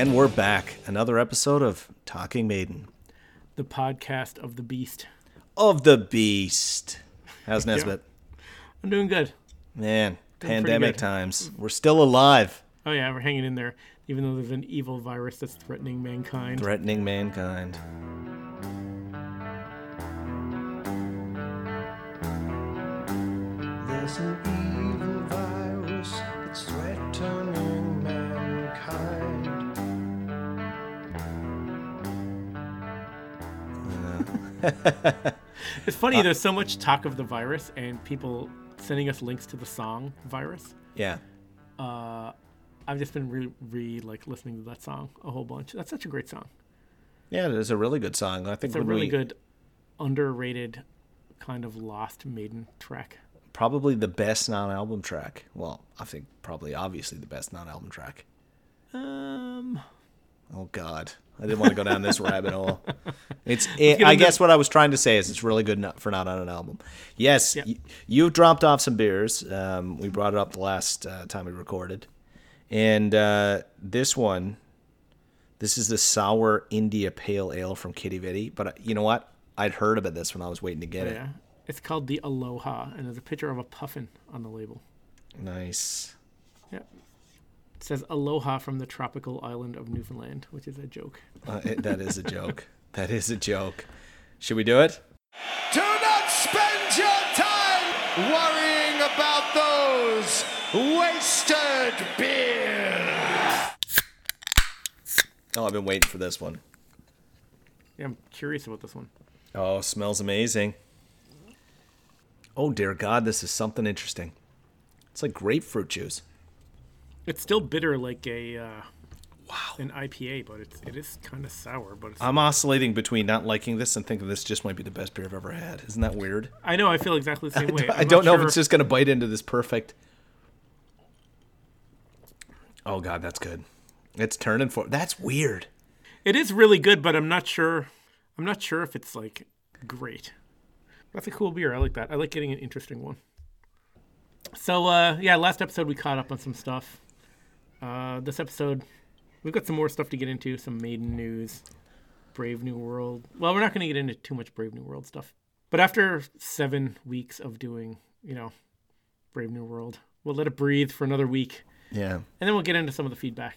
And we're back. Another episode of Talking Maiden. The podcast of the beast. Of the Beast. How's Nesbit? I'm doing good. Man, pretty pandemic good. times. We're still alive, Oh yeah, we're hanging in there, even though there's an evil virus that's threatening mankind. threatening mankind. There's an evil virus that's threatening It's funny. there's so much talk of the virus and people sending us links to the song "Virus." Yeah. I've just been re, re like listening to that song a whole bunch. That's such a great song. Yeah, it is a really good song. I think It's a really we, good, underrated, kind of lost Maiden track. probably the best non-album track. Well, I think probably obviously the best non-album track. Um, Oh God, I didn't want to go down this rabbit hole. It's. get I guess what I was trying to say is it's really good for not on an album. Yes, Yeah. y- you've dropped off some beers. Um, we brought it up the last uh, time we recorded, and uh, this one, this is the sour India Pale Ale from Quidi Vidi. But uh, you know what? I'd heard about this when I was waiting to get it. yeah, it's called the Aloha, and there's a picture of a puffin on the label. Nice. Yeah. It says Aloha from the tropical island of Newfoundland, which is a joke. Uh, it- that is a joke. that is a joke. Should we do it? Do not spend your time worrying about those wasted beers. Oh, I've been waiting for this one. Yeah, I'm curious about this one. Oh, smells amazing. Oh dear God, this is something interesting. It's like grapefruit juice. It's still bitter like a uh, wow an IPA, but it's it is kind of sour. But it's, I'm oscillating between not liking this and thinking this just might be the best beer I've ever had. Isn't that weird? I know I feel exactly the same way. I I'm don't know if it's just gonna bite into this perfect. Oh God, that's good. It's turning for. That's weird. It is really good, but I'm not sure. I'm not sure if it's like great. That's a cool beer. I like that. I like getting an interesting one. So uh, yeah, last episode we caught up on some stuff. Uh, this episode, we've got some more stuff to get into. Some Maiden news, Brave New World. Well, we're not going to get into too much Brave New World stuff. But after seven weeks of doing, you know, Brave New World, we'll let it breathe for another week, Yeah. and then we'll get into some of the feedback.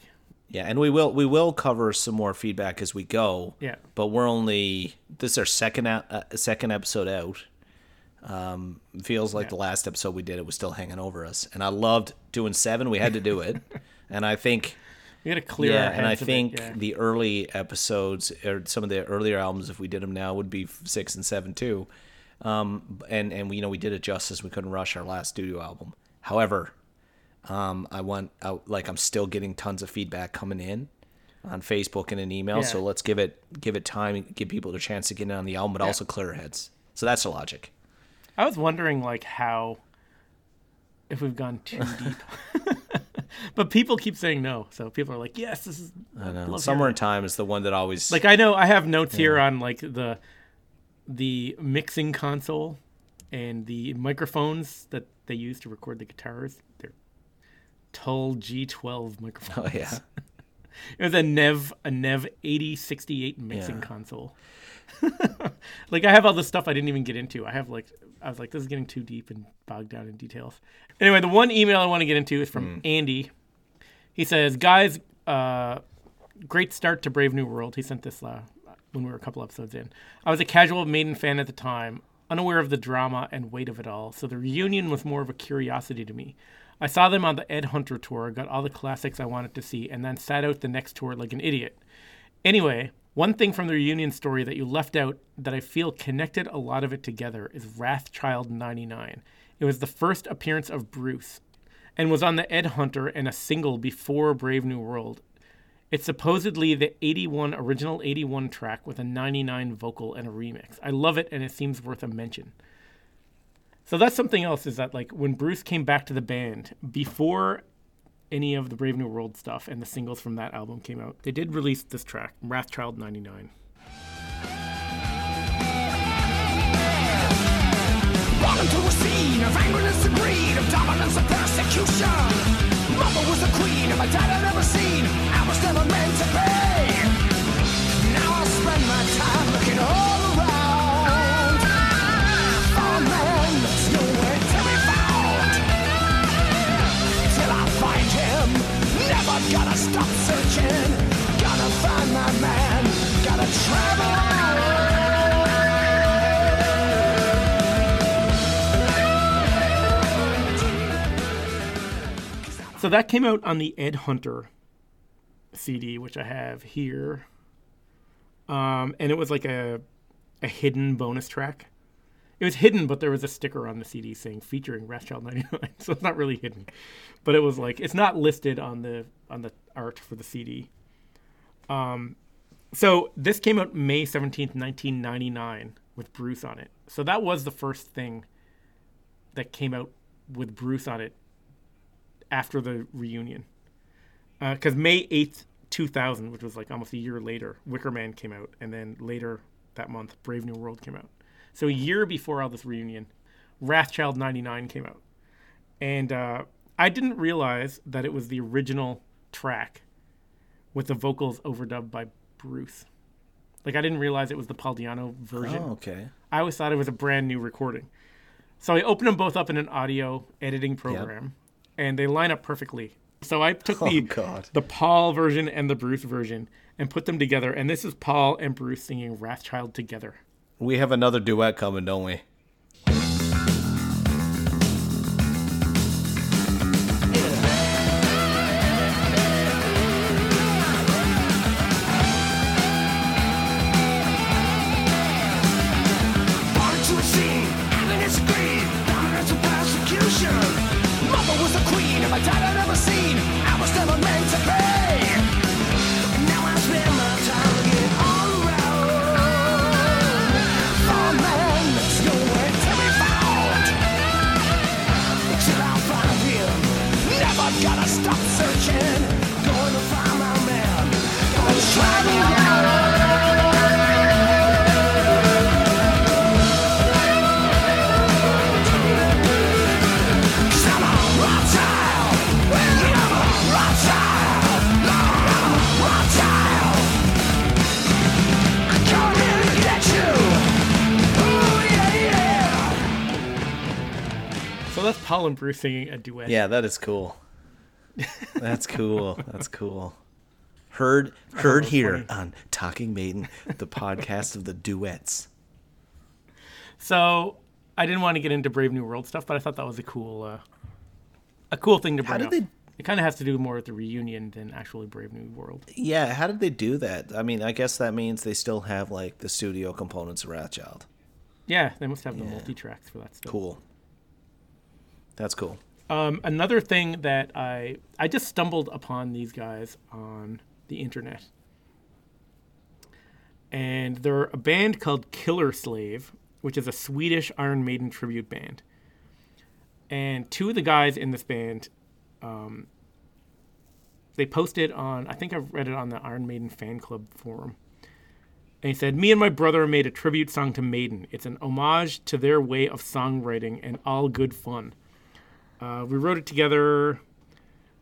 Yeah, and we will we will cover some more feedback as we go. Yeah. but we're only this is our second out, uh, second episode out. Um, feels like Yeah. the last episode we did it was still hanging over us, and I loved doing seven. We had to do it, and I think We had a clear yeah, and I heads a bit, think yeah. the early episodes or some of the earlier albums, if we did them now, would be six and seven too. Um, and and we you know we did it justice. We couldn't rush our last studio album. However, um, I want I, like I'm still getting tons of feedback coming in on Facebook and an email. So let's give it give it time, give people a chance to get in on the album, but also clear our heads. So that's the logic. I was wondering like how if we've gone too deep. but people keep saying no. So people are like, "Yes, this is I know. Somewhere in time is the one that always Like I know I have notes here on like the the mixing console and the microphones that they use to record the guitars. They're Tull G12 microphones. Oh yeah. It was a Neve a Neve 8068 mixing Yeah. console. like I have all this stuff I didn't even get into. I have like I was like this is getting too deep and bogged down in details. Anyway, the one email I want to get into is from Andy. He says, "Guys, uh, great start to Brave New World." He sent this uh, when we were a couple episodes in. I was a casual Maiden fan at the time, unaware of the drama and weight of it all, so the reunion was more of a curiosity to me. I saw them on the Ed Hunter tour, got all the classics I wanted to see, and then sat out the next tour like an idiot. Anyway, one thing from the reunion story that you left out that I feel connected a lot of it together is Wrathchild 99. It was the first appearance of Bruce and was on the Ed Hunter and a single before Brave New World. It's supposedly the 81 original 81 track with a 99 vocal and a remix. I love it and it seems worth a mention. So that's something else is that like when Bruce came back to the band before any of the Brave New World stuff and the singles from that album came out, they did release this track, Wrathchild 99. Walk into a scene of and greed, of dominance and persecution. Mother was queen and my dad I'd never seen. I was never meant to be. Now I spend my time looking all So that came out on the Ed Hunter CD, which I have here. Um, and it was like a a hidden bonus track. It was hidden, but there was a sticker on the CD saying featuring Wrathchild 99. So it's not really hidden. But it was like it's not listed on the on the art for the CD. Um so this came out May 17th, 1999 with Bruce on it. So that was the first thing that came out with Bruce on it after the reunion. Because May 8th, 2000, which was like almost a year later, Wicker Man came out. And then later that month, Brave New World came out. So a year before all this reunion, Wrathchild 99 came out. And uh, I didn't realize that it was the original track with the vocals overdubbed by Bruce. Like, I didn't realize it was the Paul Di'Anno version. Oh, okay. I always thought it was a brand new recording. So I opened them both up in an audio editing program, and they line up perfectly. So I took Oh, the God. the Paul version and the Bruce version and put them together, and this is Paul and Bruce singing Wrathchild together. We have another duet coming, don't we? And Bruce singing a duet. Yeah, that is cool. That's cool. That's cool. Heard heard here funny. on Talking Maiden, the podcast of the duets. So I didn't want to get into Brave New World stuff, but I thought that was a cool, uh, a cool thing to How bring did up. they- It kind of has to do more with the reunion than actually Brave New World. Yeah, how did they do that? I mean, I guess that means they still have like the studio components of Wrathchild. Yeah, they must have the multi tracks for that stuff. Cool. That's cool. Um, another thing that I I just stumbled upon these guys on the internet, and they're a band called Killer Slave, which is a Swedish Iron Maiden tribute band. And two of the guys in this band, um, they posted on I think I've read it on the Iron Maiden fan club forum. And he said, Me and my brother made a tribute song to Maiden. It's an homage to their way of songwriting and all good fun. Uh, we wrote it together.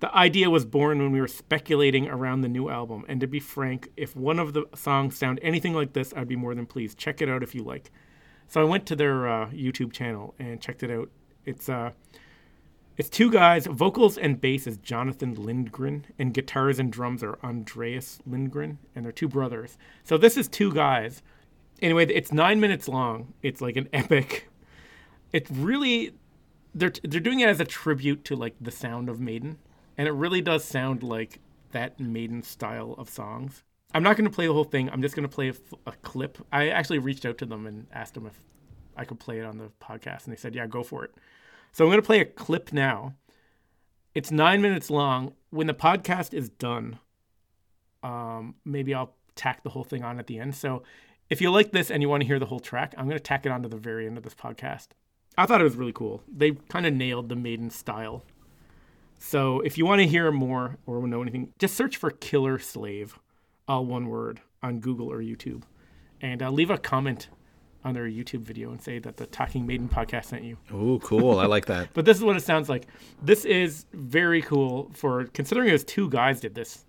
The idea was born when we were speculating around the new album. And to be frank, if one of the songs sound anything like this, I'd be more than pleased. Check it out if you like. So I went to their uh, YouTube channel and checked it out. It's uh, it's two guys. Vocals and bass is Jonathan Lindgren, and guitars and drums are Andreas Lindgren, and they're two brothers. So this is two guys. Anyway, it's nine minutes long. It's like an epic. It's really they're they're doing it as a tribute to like the sound of Maiden, and it really does sound like that Maiden style of songs. I'm not going to play the whole thing. I'm just going to play a clip. I actually reached out to them and asked them if I could play it on the podcast, and they said, "Yeah, go for it." So I'm going to play a clip now. It's nine minutes long. When the podcast is done, um, maybe I'll tack the whole thing on at the end. So if you like this and you want to hear the whole track, I'm going to tack it on to the very end of this podcast. I thought it was really cool. They kind of nailed the Maiden style. So if you want to hear more or know anything, just search for Killer Slave, all one word, on Google or YouTube. And uh, leave a comment on their YouTube video and say that the Talking Maiden podcast sent you. Oh, cool. I like that. But this is what it sounds like. This is very cool for considering it was two guys did this.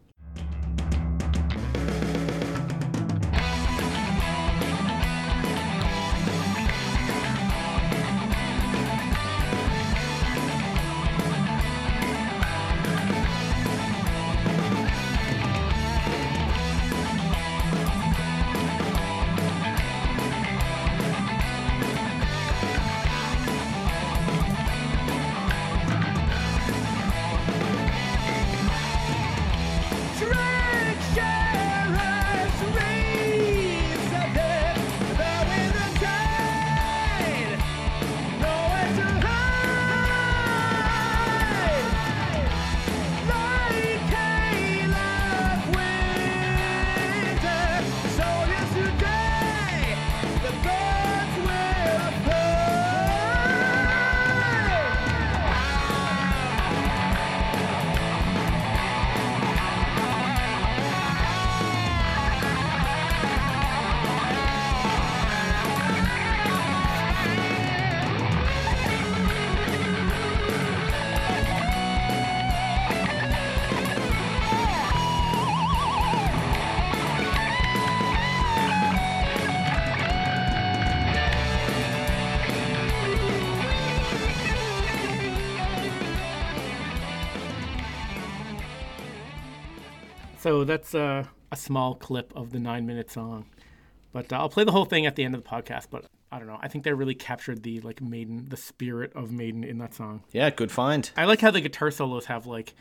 So that's uh, a small clip of the nine minute song. But uh, I'll play the whole thing at the end of the podcast. But I don't know. I think they really captured the like Maiden, the spirit of Maiden in that song. Yeah, good find. I like how the guitar solos have like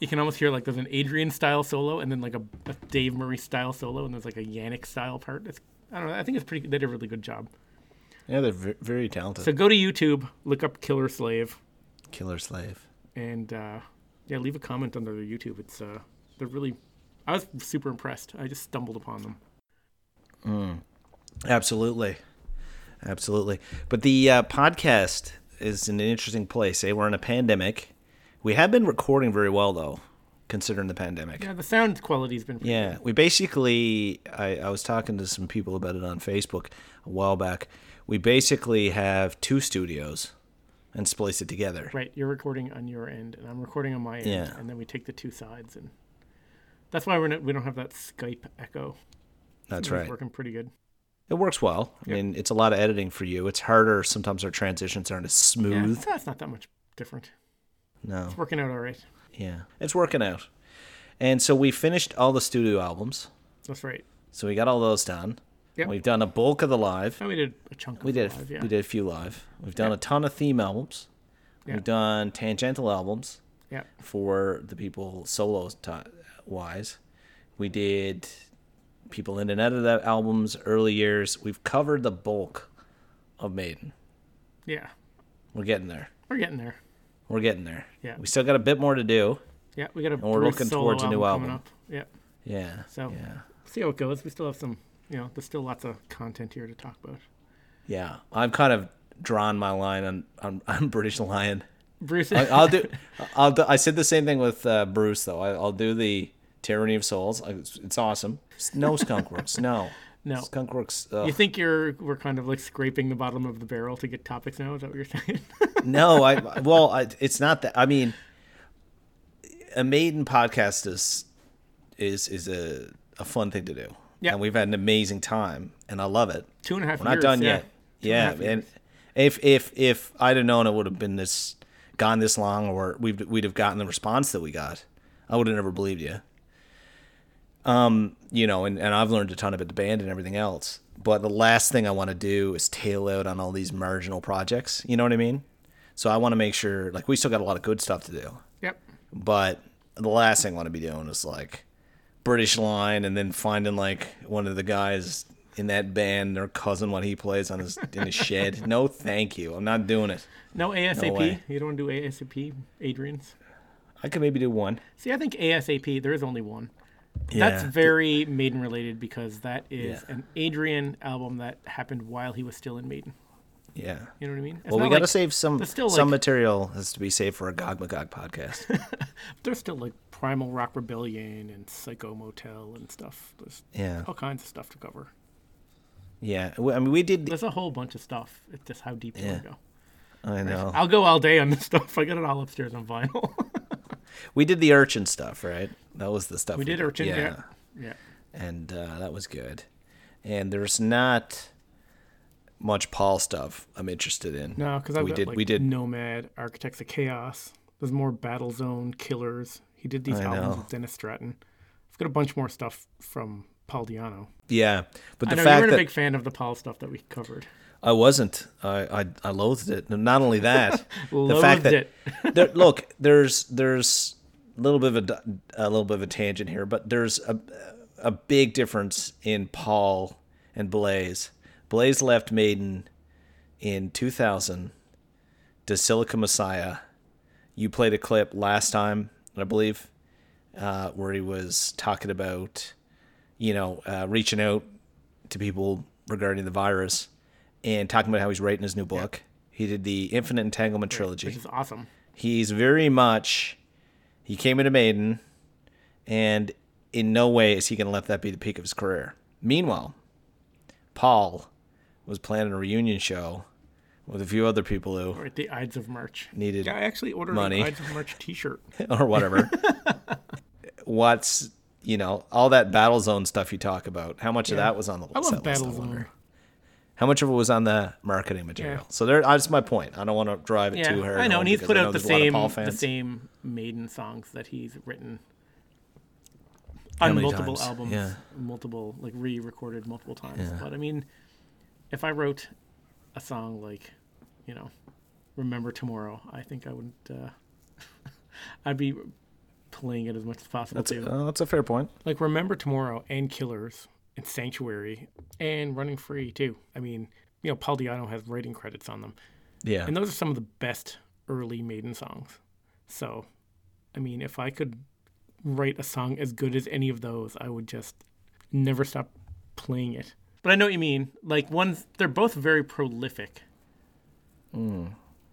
you can almost hear like there's an Adrian style solo and then like a, a Dave Murray style solo and there's like a Yannick style part. It's I don't know. I think it's pretty. They did a really good job. Yeah, they're ve- very talented. So go to YouTube, look up Killer Slave, Killer Slave. and uh, yeah, leave a comment under their YouTube. It's uh, they're really. I was super impressed. I just stumbled upon them. Absolutely. Absolutely. But the uh, podcast is in an interesting place. Eh? We're in a pandemic. We have been recording very well, though, considering the pandemic. Yeah, the sound quality's been. Pretty Yeah, we basically. I, I was talking to some people about it on Facebook a while back. We basically have two studios and splice it together. Right, you're recording on your end, and I'm recording on my end, Yeah. and then we take the two sides, and that's why we're not, we don't have that Skype echo. That's It's right. working pretty good. It works well. I mean, it's a lot of editing for you. It's harder. Sometimes our transitions aren't as smooth. Yeah, that's not that much different. No. It's working out all right. Yeah, it's working out. And so we finished all the studio albums. That's right. So we got all those done. Yep. We've done a bulk of the live. And we did a chunk. Of We did. live, yeah. We did a few live. We've done Yeah. a ton of theme albums. We've done tangential albums Yeah, for the people solo ti wise. We did people in and out of the albums, early years. We've covered the bulk of Maiden. yeah. We're getting there. We're getting there. We're getting there. Yeah. We still got a bit more to do. Yeah, we got a. And we're looking towards a new album. up. Yeah. Yeah. So- yeah. See how it goes. We still have some. You know, there's still lots of content here to talk about. Yeah. I've kind of drawn my line on on, on British Lion. Bruce. I, I'll do. I'll do. I said the same thing with uh, Bruce though. I, I'll do the Tyranny of Souls. It's, it's awesome. No Skunkworks. No. No. Skunkworks. ugh. You think you're we're kind of like scraping the bottom of the barrel to get topics now? Is that what you're saying? no. I. Well, I, it's not that. I mean, a maiden podcast is is is a a fun thing to do. Yeah. And we've had an amazing time, and I love it. Two and a half We're not done yeah. yet. Two Yeah, half and if if if I'd have known it would have been this gone this long, or we'd we'd have gotten the response that we got, I would have never believed you. Um, you know, and, and I've learned a ton about the band and everything else. But the last thing I want to do is tail out on all these marginal projects. You know what I mean? So I want to make sure, like, we still got a lot of good stuff to do. Yep. But the last thing I want to be doing is like British Lion and then finding like one of the guys in that band, their cousin, what he plays on his in his shed. No, thank you. I'm not doing it. No ASAP. way. you don't want to do ASAP, Adrian's. I could maybe do one. See, I think ASAP. There is only one. Yeah. That's very Maiden related because that is Yeah. an Adrian album that happened while he was still in Maiden. Yeah. You know what I mean? It's Well, we got to like- save some still, some like- material has to be saved for a Gog Magog podcast. There's still like Primal Rock Rebellion and Psycho Motel and stuff. There's yeah. all kinds of stuff to cover. Yeah, I mean, we did. There's a whole bunch of stuff. It's just how deep you want to go. I know. I'll go all day on this stuff. I got it all upstairs on vinyl. We did the urchin stuff, right? That was the stuff we did Urchin. Yeah. Yeah. and uh, that was good. And there's not much Paul stuff I'm interested in. No, because we got did like we did Nomad, Architects of Chaoz. There's more Battle Zone, Killers. He did these I albums know. with Dennis Stratton. I've got a bunch more stuff from Paul Di'Anno. yeah, but I the know you fact weren't that a big fan of the Paul stuff that we covered. I wasn't, I, I I loathed it. Not only that, the fact that there, look, there's there's a little bit of a little bit of a tangent here, but there's a a big difference in Paul and Blaze. Blaze left Maiden in 2000 to Silicon Messiah. You played a clip last time, I believe, uh, where he was talking about, you know, uh, reaching out to people regarding the virus and talking about how he's writing his new book. He did the Infinite Entanglement trilogy Which is awesome. he's very much he came into Maiden and in no way is he going to let that be the peak of his career. Meanwhile, Paul was planning a reunion show with a few other people who Right, the Ides of March. needed Yeah, I actually ordered Money. an Ides of March T-shirt. or whatever. What's you know all that battle zone stuff you talk about? How much of that was on the I love list, Battle wonder? Zone. How much of it was on the marketing material? Yeah. So there, that's my point. I don't want to drive it Yeah, too hard. I know, and he's put out the there's a lot of same the same Maiden songs that he's written How on multiple times? albums, Yeah. multiple like re-recorded multiple times. Yeah. But I mean, if I wrote a song like, you know, "Remember Tomorrow," I think I would. Uh, I'd be playing it as much as possible That's too. a, uh, that's a fair point. like "Remember Tomorrow" and "Killers" and "Sanctuary" and "Running Free" too. I mean, you know, Paul Di'Anno has writing credits on them. Yeah. And those are some of the best early Maiden songs. So, I mean, if I could write a song as good as any of those, I would just never stop playing it. But I know what you mean. Like one's they're both very prolific.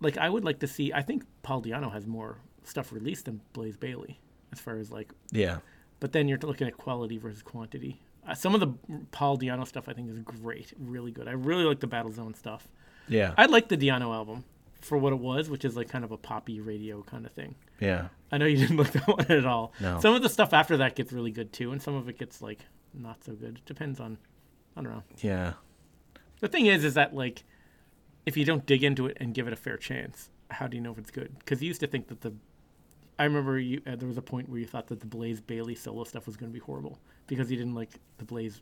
Like I would like to see I think Paul Di'Anno has more stuff released than Blaze Bayley as far as like yeah. but then you're looking at quality versus quantity. Uh, some of the Paul Di'Anno stuff I think is great, really good. I really like the Battle Zone stuff. Yeah. I like the Di'Anno album for what it was, which is like kind of a poppy radio kind of thing. yeah. I know you didn't like that one at all. No. Some of the stuff after that gets really good too, and some of it gets like not so good. It depends on, I don't know. Yeah. The thing is, is that like, if you don't dig into it and give it a fair chance, how do you know if it's good? Because you used to think that the, I remember you uh, there was a point where you thought that the Blaze Bayley solo stuff was going to be horrible because you didn't like the Blaze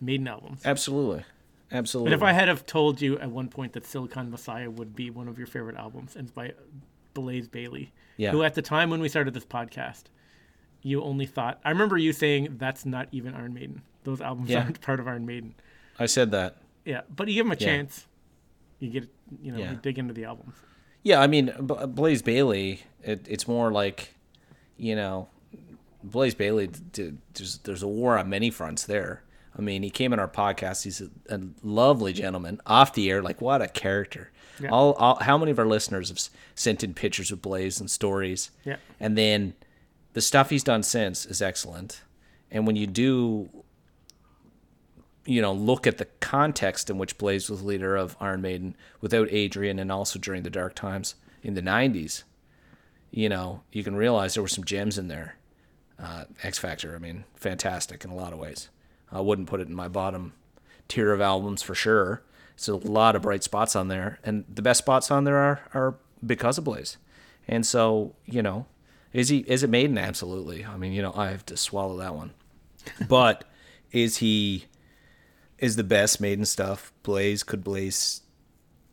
Maiden albums. Absolutely. Absolutely. And if I had have told you at one point that Silicon Messiah would be one of your favorite albums, and it's by Blaze Bayley, Yeah. who at the time when we started this podcast, you only thought. I remember you saying that's not even Iron Maiden. Those albums Yeah. aren't part of Iron Maiden. I said that. Yeah, but you give them a Yeah. chance, you get you know you dig into the albums. Yeah, I mean, B- Blaze Bayley. It, it's more like, you know, Blaze Bayley. Did, there's there's a war on many fronts there. I mean, he came in our podcast. He's a, a lovely gentleman. Off the air, like what a character. Yeah. All, all how many of our listeners have sent in pictures of Blaze and stories? Yeah. And then the stuff he's done since is excellent. And when you do, you know, look at the context in which Blaze was leader of Iron Maiden without Adrian and also during the dark times in the 90s, you know, you can realize there were some gems in there. Uh, X Factor, I mean, fantastic in a lot of ways. I wouldn't put it in my bottom tier of albums for sure. It's a lot of bright spots on there, and the best spots on there are are because of Blaze. And so, you know, is he is it Maiden? Absolutely. I mean, you know, I have to swallow that one. But is he is the best Maiden stuff? Blaze could Blaze,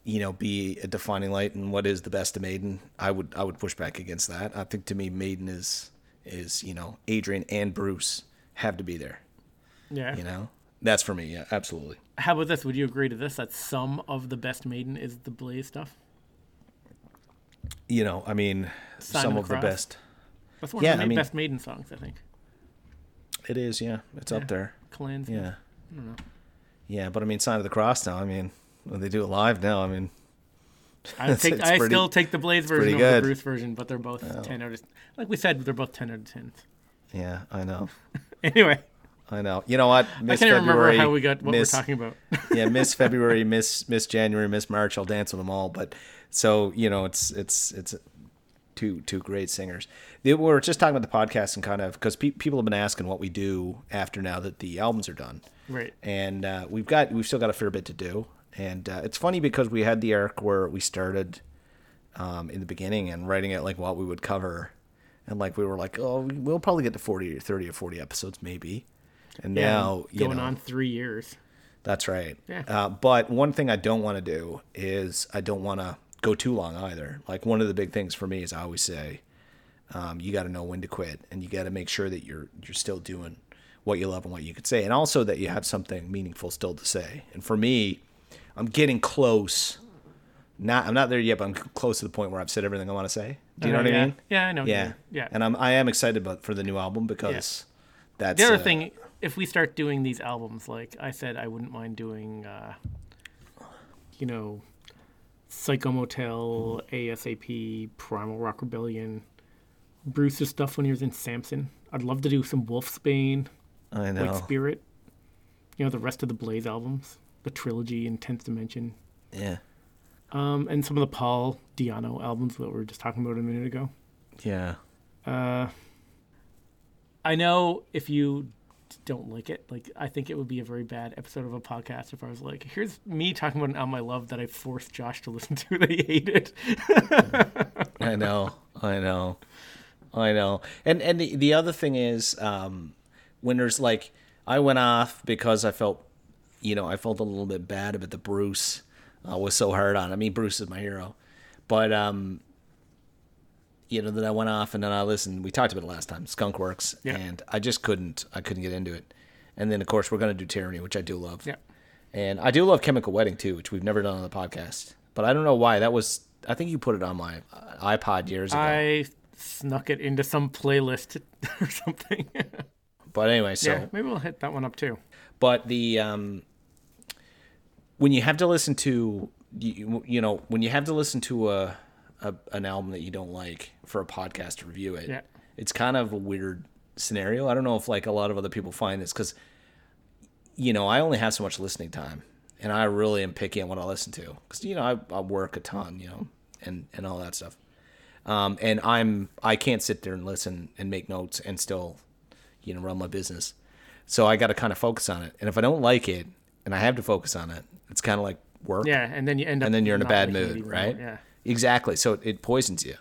you know, be a defining light and what is the best of Maiden? I would I would push back against that. I think to me, Maiden is is you know Adrian and Bruce have to be there. Yeah. You know, that's for me. Yeah, absolutely. How about this? Would you agree to this? That some of the best Maiden is the Blaze stuff. You know, I mean, Sign some of of the the best. That's one Yeah, of the I mean- best Maiden songs, I think. It is. Yeah, it's up there. Cleanse. Yeah. Yeah, but I mean, Sign of the Cross now. I mean, when they do it live now, I mean, I take. I pretty- still take the Blaze version over the. Bruce version, but they're both ten out of. Like we said, they're both ten out of ten. yeah, I know. Anyway, I know. You know what? I Miss can't even remember how we got what Miss, we're talking about. yeah, Miss February, Miss Miss January, Miss March. I'll dance with them all. But so you know, it's it's it's two two great singers. We were just talking about the podcast and kind of because pe- people have been asking what we do after now that the albums are done. Right. And uh, we've got we've still got a fair bit to do. And uh, it's funny because we had the arc where we started um, in the beginning and writing it like what we would cover, and like we were like, oh, we'll probably get to forty or thirty or forty episodes maybe. And now you going know, on three years. that's right. Yeah. Uh, but one thing I don't want to do is I don't want to go too long either. Like one of the big things for me is I always say, um, you got to know when to quit, and you got to make sure that you're you're still doing what you love and what you could say, and also that you have something meaningful still to say. And for me, I'm getting close. Not I'm not there yet, but I'm close to the point where I've said everything I want to say. Do you know Uh, what yeah. I mean? Yeah, I know Yeah. Yeah. And I'm I am excited about for the new album because that's The other uh, thing, if we start doing these albums, like I said, I wouldn't mind doing, uh, you know, Psycho Motel, ASAP, Primal Rock Rebellion, Bruce's stuff when he was in Samson. I'd love to do some Wolfsbane, I know. Spirit. You know, the rest of the Blaze albums, the trilogy in 10th Dimension, Yeah, um, and some of the Paul Di'Anno albums that we were just talking about a minute ago. yeah. Uh, I know if you don't like it, like I think it would be a very bad episode of a podcast if I was like, "Here's me talking about an album I love that I forced Josh to listen to that he hated." I know, I know, I know. And and the, the other thing is, um, when there's like, I went off because I felt, you know, I felt a little bit bad about the Bruce uh, was so hard on. I mean, Bruce is my hero, but um, you know, that I went off and then I listened. We talked about it last time, Skunkworks, Yeah. and I just couldn't, I couldn't get into it. And then of course we're gonna do Tyranny, which I do love. Yeah. And I do love Chemical Wedding too, which we've never done on the podcast. But I don't know why. That was I think you put it on my uh, iPod years ago. I snuck it into some playlist or something. But anyway, so yeah, maybe we'll hit that one up too. but the um when you have to listen to you, you know when you have to listen to a, a an album that you don't like for a podcast to review it Yeah. it's kind of a weird scenario i don't know if like a lot of other people find this because you know i only have so much listening time and i really am picky on what i listen to because you know I, I work a ton you know and and all that stuff um and i'm i can't sit there and listen and make notes and still you know run my business so i got to kind of focus on it and if i don't like it and i have to focus on it it's kind of like work Yeah, and then you end up and then you're in a bad liking mood, right? Yeah. Exactly. So it, it poisons you.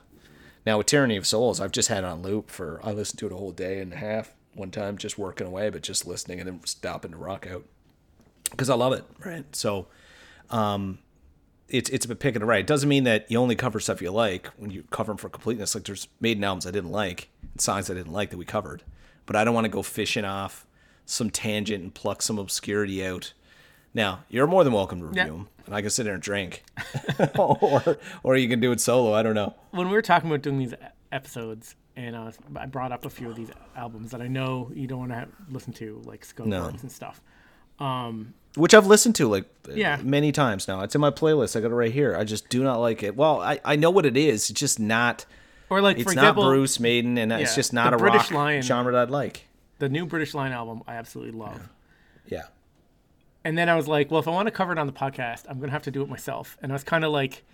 Now with Tyranny of Souls, I've just had it on loop for I listened to it a whole day and a half one time, just working away, but just listening and then stopping to rock out because I love it. Right. So, um, it's it's a pick and a right. It doesn't mean that you only cover stuff you like when you cover them for completeness. Like there's Maiden albums I didn't like, and songs I didn't like that we covered, but I don't want to go fishing off some tangent and pluck some obscurity out. Now you're more than welcome to review Yeah. them, and I can sit there and drink, or or you can do it solo. I don't know. when we were talking about doing these episodes, and uh, I brought up a few of these albums that I know you don't want to have, listen to, like Skunk No. And stuff. Which I've listened to like Yeah. many times now. It's in my playlist. I got it right here. I just do not like it. Well, I, I know what it is. It's just not. Or like, It's for not example, Bruce Maiden, and it's just not a British rock Lion- genre that I'd like. the new British Lion album, I absolutely love. Yeah. And then I was like, well, if I want to cover it on the podcast, I'm gonna have to do it myself. And I was kind of like,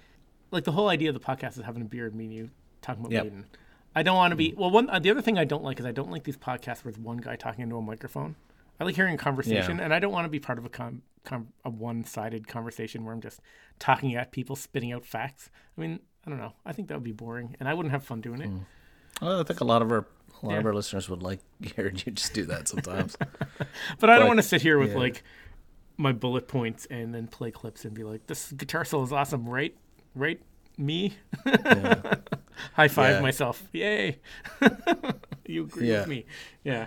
like the whole idea of the podcast is having a beer and me and you talking about Yep. Maiden. I don't want to be well. One uh, the other thing I don't like is I don't like these podcasts where it's one guy talking into a microphone. I like hearing a conversation, Yeah. and I don't want to be part of a com, com a one sided conversation where I'm just talking at people, spitting out facts. I mean, I don't know. I think that would be boring, and I wouldn't have fun doing it. Well, I think a lot of our a lot of our listeners would like hearing you just do that sometimes. But I don't want to sit here with yeah. like my bullet points and then play clips and be like, "This guitar solo is awesome, right? Right? Me? High five Yeah. myself! Yay! you agree Yeah. with me? Yeah.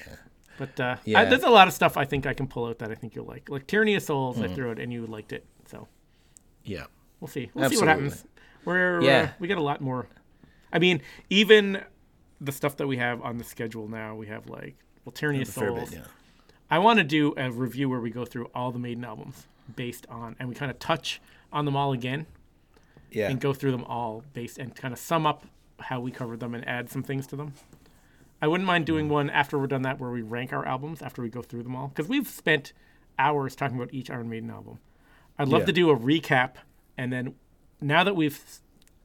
Yeah. But uh, I, Yeah. there's a lot of stuff I think I can pull out that I think you'll like. Like Tyranny of Souls, Mm-hmm. I threw it and you liked it. So yeah. We'll see. We'll see what happens. We're Yeah. uh, we got a lot more. I mean, even the stuff that we have on the schedule now, we have like well, Tyranny of Souls. bit, yeah. I want to do a review where we go through all the Maiden albums based on, and we kind of touch on them all again Yeah. and go through them all based and kind of sum up how we covered them and add some things to them. I wouldn't mind doing one after we're done that where we rank our albums after we go through them all because we've spent hours talking about each Iron Maiden album. I'd love Yeah. to do a recap and then now that we've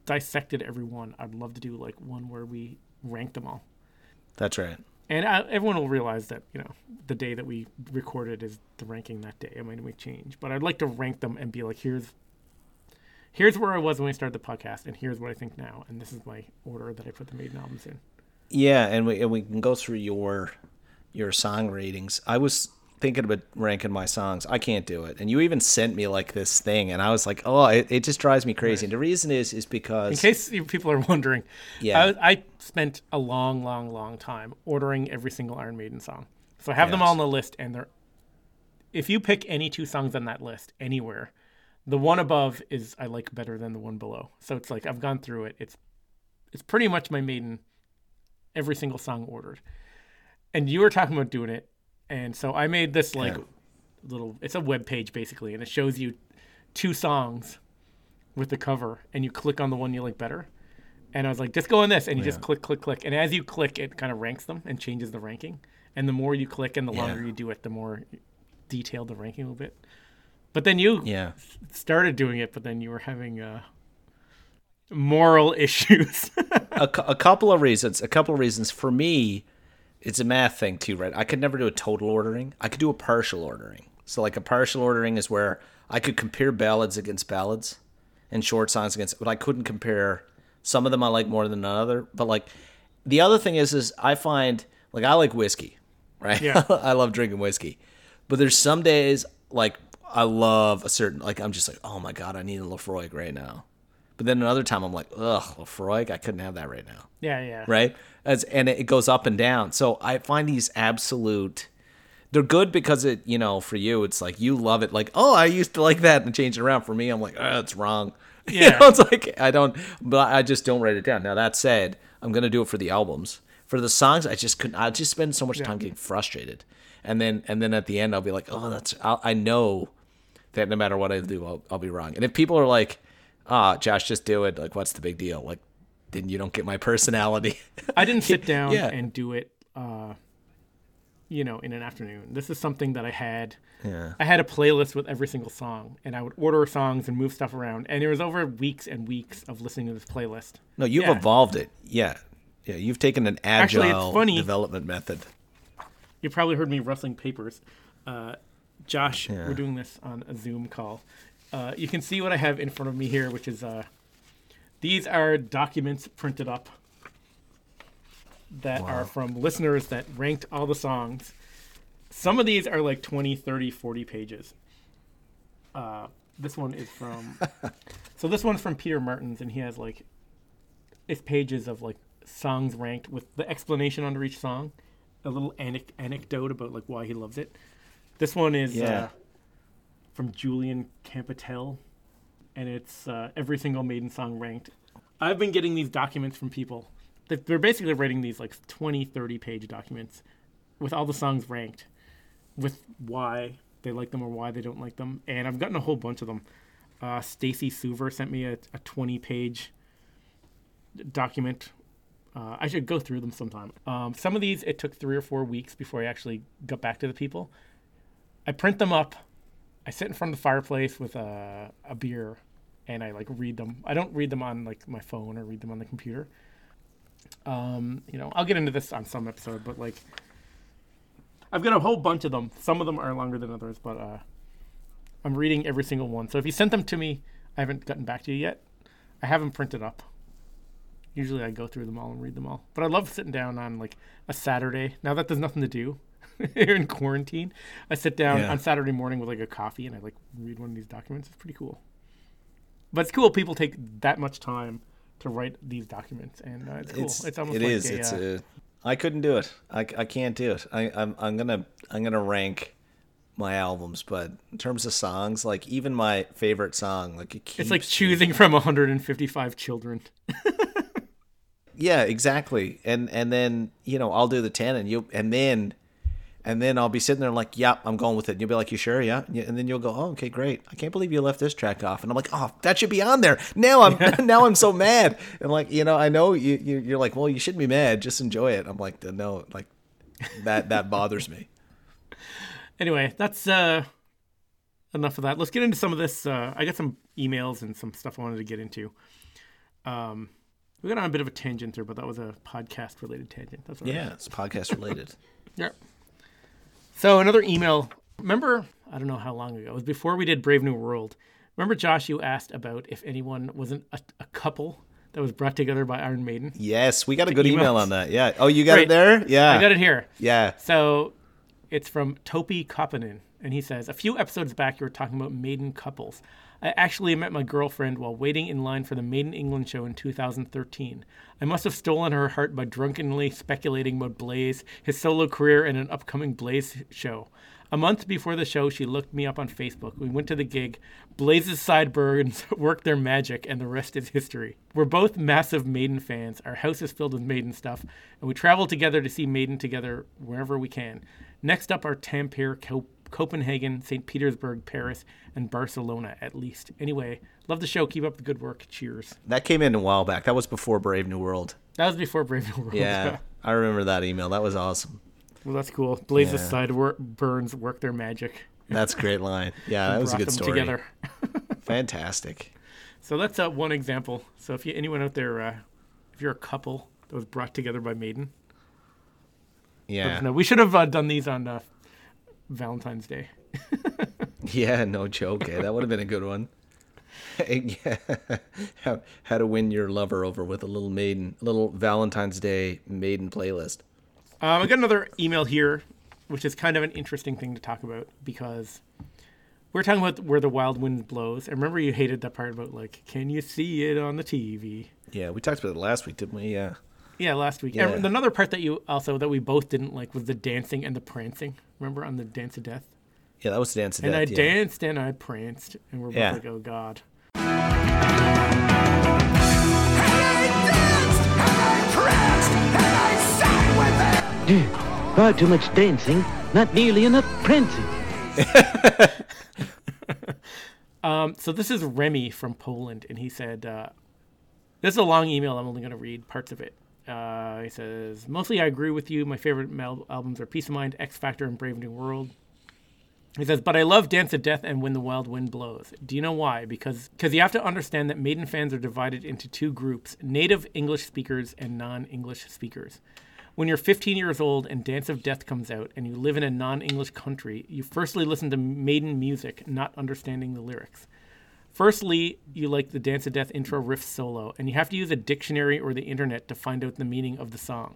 dissected every one, I'd love to do like one where we rank them all. That's right. And uh, everyone will realize that you know the day that we recorded is the ranking that day. It might we change, but I'd like to rank them and be like, here's here's where I was when we started the podcast, and here's what I think now, and this is my order that I put the Maiden albums in. Yeah, and we and we can go through your your song ratings. I was thinking about ranking my songs. I can't do it. And you even sent me like this thing, and I was like, oh, it, it just drives me crazy. And the reason is is because In case people are wondering, Yeah. I, I spent a long, long, long time ordering every single Iron Maiden song. So I have them all on the list, and they're. If you pick any two songs on that list anywhere, the one above is I like better than the one below. So it's like I've gone through it. It's it's pretty much my Maiden, every single song ordered. And you were talking about doing it, and so I made this like Yeah. little. It's a web page basically, and it shows you two songs with the cover, and you click on the one you like better. And I was like, just go on this, and you just click, click, click, and as you click, it kind of ranks them and changes the ranking. And the more you click and the longer Yeah. you do it, the more detailed the ranking will bit. But then you yeah, started doing it, but then you were having uh, moral issues. a, cou- a couple of reasons. A couple of reasons for me, it's a math thing too, right? I could never do a total ordering. I could do a partial ordering. So like a partial ordering is where I could compare ballads against ballads, and short songs against. But I couldn't compare. Some of them I like more than another. But like the other thing is, is I find like I like whiskey, right? Yeah. I love drinking whiskey, but there's some days like I love a certain like I'm just like oh my god I need a Laphroaig right now. But then another time I'm like, ugh, Laphroaig, I couldn't have that right now yeah, yeah. right? As and it goes up and down. So I find these absolute. They're good because it, you know, for you, it's like you love it. Like, oh, I used to like that and change it around. For me, I'm like, oh, it's wrong. You Yeah. know, it's like I don't, but I just don't write it down. Now that said, I'm gonna do it for the albums. For the songs, I just couldn't. I just spend so much time getting frustrated, and then and then at the end, I'll be like, oh, that's. I'll, I know that no matter what I do, I'll, I'll be wrong. And if people are like, ah, Josh, just do it. Like, what's the big deal? Like, then you don't get my personality. I didn't sit down Yeah. and do it, uh, you know, in an afternoon. This is something that I had. Yeah. I had a playlist with every single song, and I would order songs and move stuff around. And it was over weeks and weeks of listening to this playlist. No, you've Yeah. evolved it. Yeah. Yeah, you've taken an agile Actually, it's funny. development method. You probably heard me rustling papers. Uh, Josh, we're doing this on a Zoom call. Uh, you can see what I have in front of me here, which is uh, these are documents printed up that are from listeners that ranked all the songs. Some of these are like 20, 30, 40 pages. Uh, this one is from. so this one's from Peter Martins, and he has like. It's pages of like songs ranked with the explanation under each song, a little anec- anecdote about like why he loves it. This one is Yeah. From Julian Campbell, and it's uh, every single Maiden song ranked. I've been getting these documents from people. They- They're basically writing these like 20, 30 page documents with all the songs ranked, with why they like them or why they don't like them. And I've gotten a whole bunch of them. Uh, Stacy Suver sent me a, a 20 page document. Uh, I should go through them sometime. Um, some of these, it took three or four weeks before I actually got back to the people. I print them up. I sit in front of the fireplace with a, a beer and I like read them. I don't read them on like my phone or read them on the computer. Um, you know, I'll get into this on some episode, but like I've got a whole bunch of them. Some of them are longer than others, but uh, I'm reading every single one. So if you sent them to me, I haven't gotten back to you yet. I have them printed up. Usually I go through them all and read them all. But I love sitting down on like a Saturday. Now that there's nothing to do here in quarantine, I sit down Yeah. on Saturday morning with like a coffee and I like read one of these documents. It's pretty cool. But it's cool people take that much time to write these documents and uh, it's cool. It's, almost it like is. a, It's uh, a. I couldn't do it. I, I can't do it. I, I'm I'm gonna I'm gonna rank my albums, but in terms of songs, like even my favorite song, like it keeps it's like choosing from 155 children. Yeah, exactly. And and then you know I'll do the ten, and you and then And then I'll be sitting there like, "Yep, I'm going with it." And you'll be like, "You sure? Yeah." Yeah, And then you'll go, "Oh, okay, great. I can't believe you left this track off." And I'm like, "Oh, that should be on there." Now I'm now I'm so mad. And like, you know, I know you, you you're like, "Well, you shouldn't be mad. Just enjoy it." I'm like, "No, like that that bothers me." Anyway, that's uh, enough of that. Let's get into some of this. Uh, I got some emails and some stuff I wanted to get into. Um, we got on a bit of a tangent there, but that was a podcast related tangent. That's right. Yeah, it's podcast related. Yep. So another email. Remember, I don't know how long ago. It was before we did Brave New World. Remember, Josh, you asked about if anyone wasn't a, a couple that was brought together by Iron Maiden. yes, we got a good emails. email on that. Yeah. Oh, you got Right. it there? Yeah. I got it here. Yeah. So it's from Topi Koppinen, and he says, A few episodes back, you were talking about maiden couples. I actually met my girlfriend while waiting in line for the Maiden England show in 2013. I must have stolen her heart by drunkenly speculating about Blaze, his solo career, and an upcoming Blaze show. A month before the show, she looked me up on Facebook. We went to the gig. Blaze's sideburns worked their magic, and the rest is history. We're both massive Maiden fans. Our house is filled with Maiden stuff, and we travel together to see Maiden together wherever we can. Next up are Tampere, Copenhagen, St. Petersburg, Paris, and Barcelona, at least. Anyway, love the show. Keep up the good work. Cheers. That came in a while back. That was before Brave New World. That was before Brave New World. Yeah. I remember that email. That was awesome. well, that's cool. Blaze's Yeah. side wor- burns work their magic. That's a great line. Yeah, that was a good them story. together. Fantastic. So that's uh, one example. So if you anyone out there, uh, if you're a couple that was brought together by Maiden, Yeah. no, we should have uh, done these on uh, Valentine's Day. Yeah, no joke. Eh? That would have been a good one. yeah. how, how to win your lover over with a little maiden, little Valentine's Day maiden playlist. Um, I got another email here, which is kind of an interesting thing to talk about because we're talking about where the wild wind blows. I remember you hated that part about like, can you see it on the TV? Yeah, we talked about it last week, didn't we? Yeah. Yeah, last week. Yeah. And another part that you also that we both didn't like was the dancing and the prancing. Remember on the Dance of Death? Yeah, that was the dance of death. And I yeah. danced and I pranced, and we're both Yeah. like, oh god. Far too much dancing, not nearly enough prancing. Um, so this is Remy from Poland, and he said, uh, "This is a long email. I'm only going to read parts of it." Uh, he says, "Mostly, I agree with you. My favorite mal- albums are Piece of Mind, X Factor, and Brave New World." He says, "But I love Dance of Death and When the Wild Wind Blows. Do you know why? Because because you have to understand that Maiden fans are divided into two groups: native English speakers and non-English speakers." When you're 15 years old and Dance of Death comes out and you live in a non English country, you firstly listen to maiden music, not understanding the lyrics. Firstly, you like the Dance of Death intro riff solo, and you have to use a dictionary or the internet to find out the meaning of the song.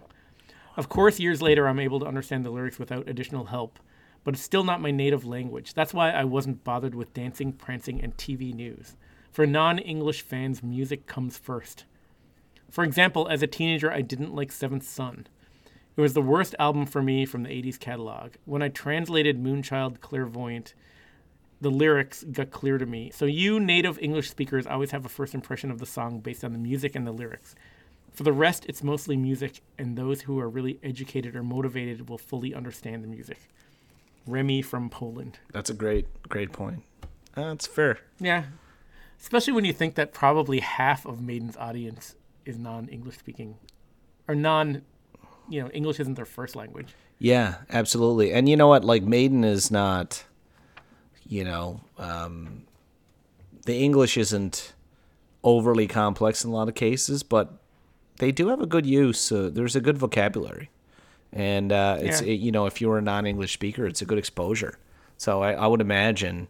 Of course, years later, I'm able to understand the lyrics without additional help, but it's still not my native language. That's why I wasn't bothered with dancing, prancing, and TV news. For non English fans, music comes first. For example, as a teenager, I didn't like Seventh Son. It was the worst album for me from the 80s catalog. When I translated Moonchild Clairvoyant, the lyrics got clear to me. So, you native English speakers always have a first impression of the song based on the music and the lyrics. For the rest, it's mostly music, and those who are really educated or motivated will fully understand the music. Remy from Poland. That's a great, great point. Uh, That's fair. Yeah. Especially when you think that probably half of Maiden's audience is non English speaking, or non, you know, English isn't their first language. Yeah, absolutely. And you know what? Like Maiden is not, you know, um, the English isn't overly complex in a lot of cases, but they do have a good use. Uh, there's a good vocabulary, and uh, it's Yeah. it, you know if you're a non-English speaker, it's a good exposure. So I, I would imagine,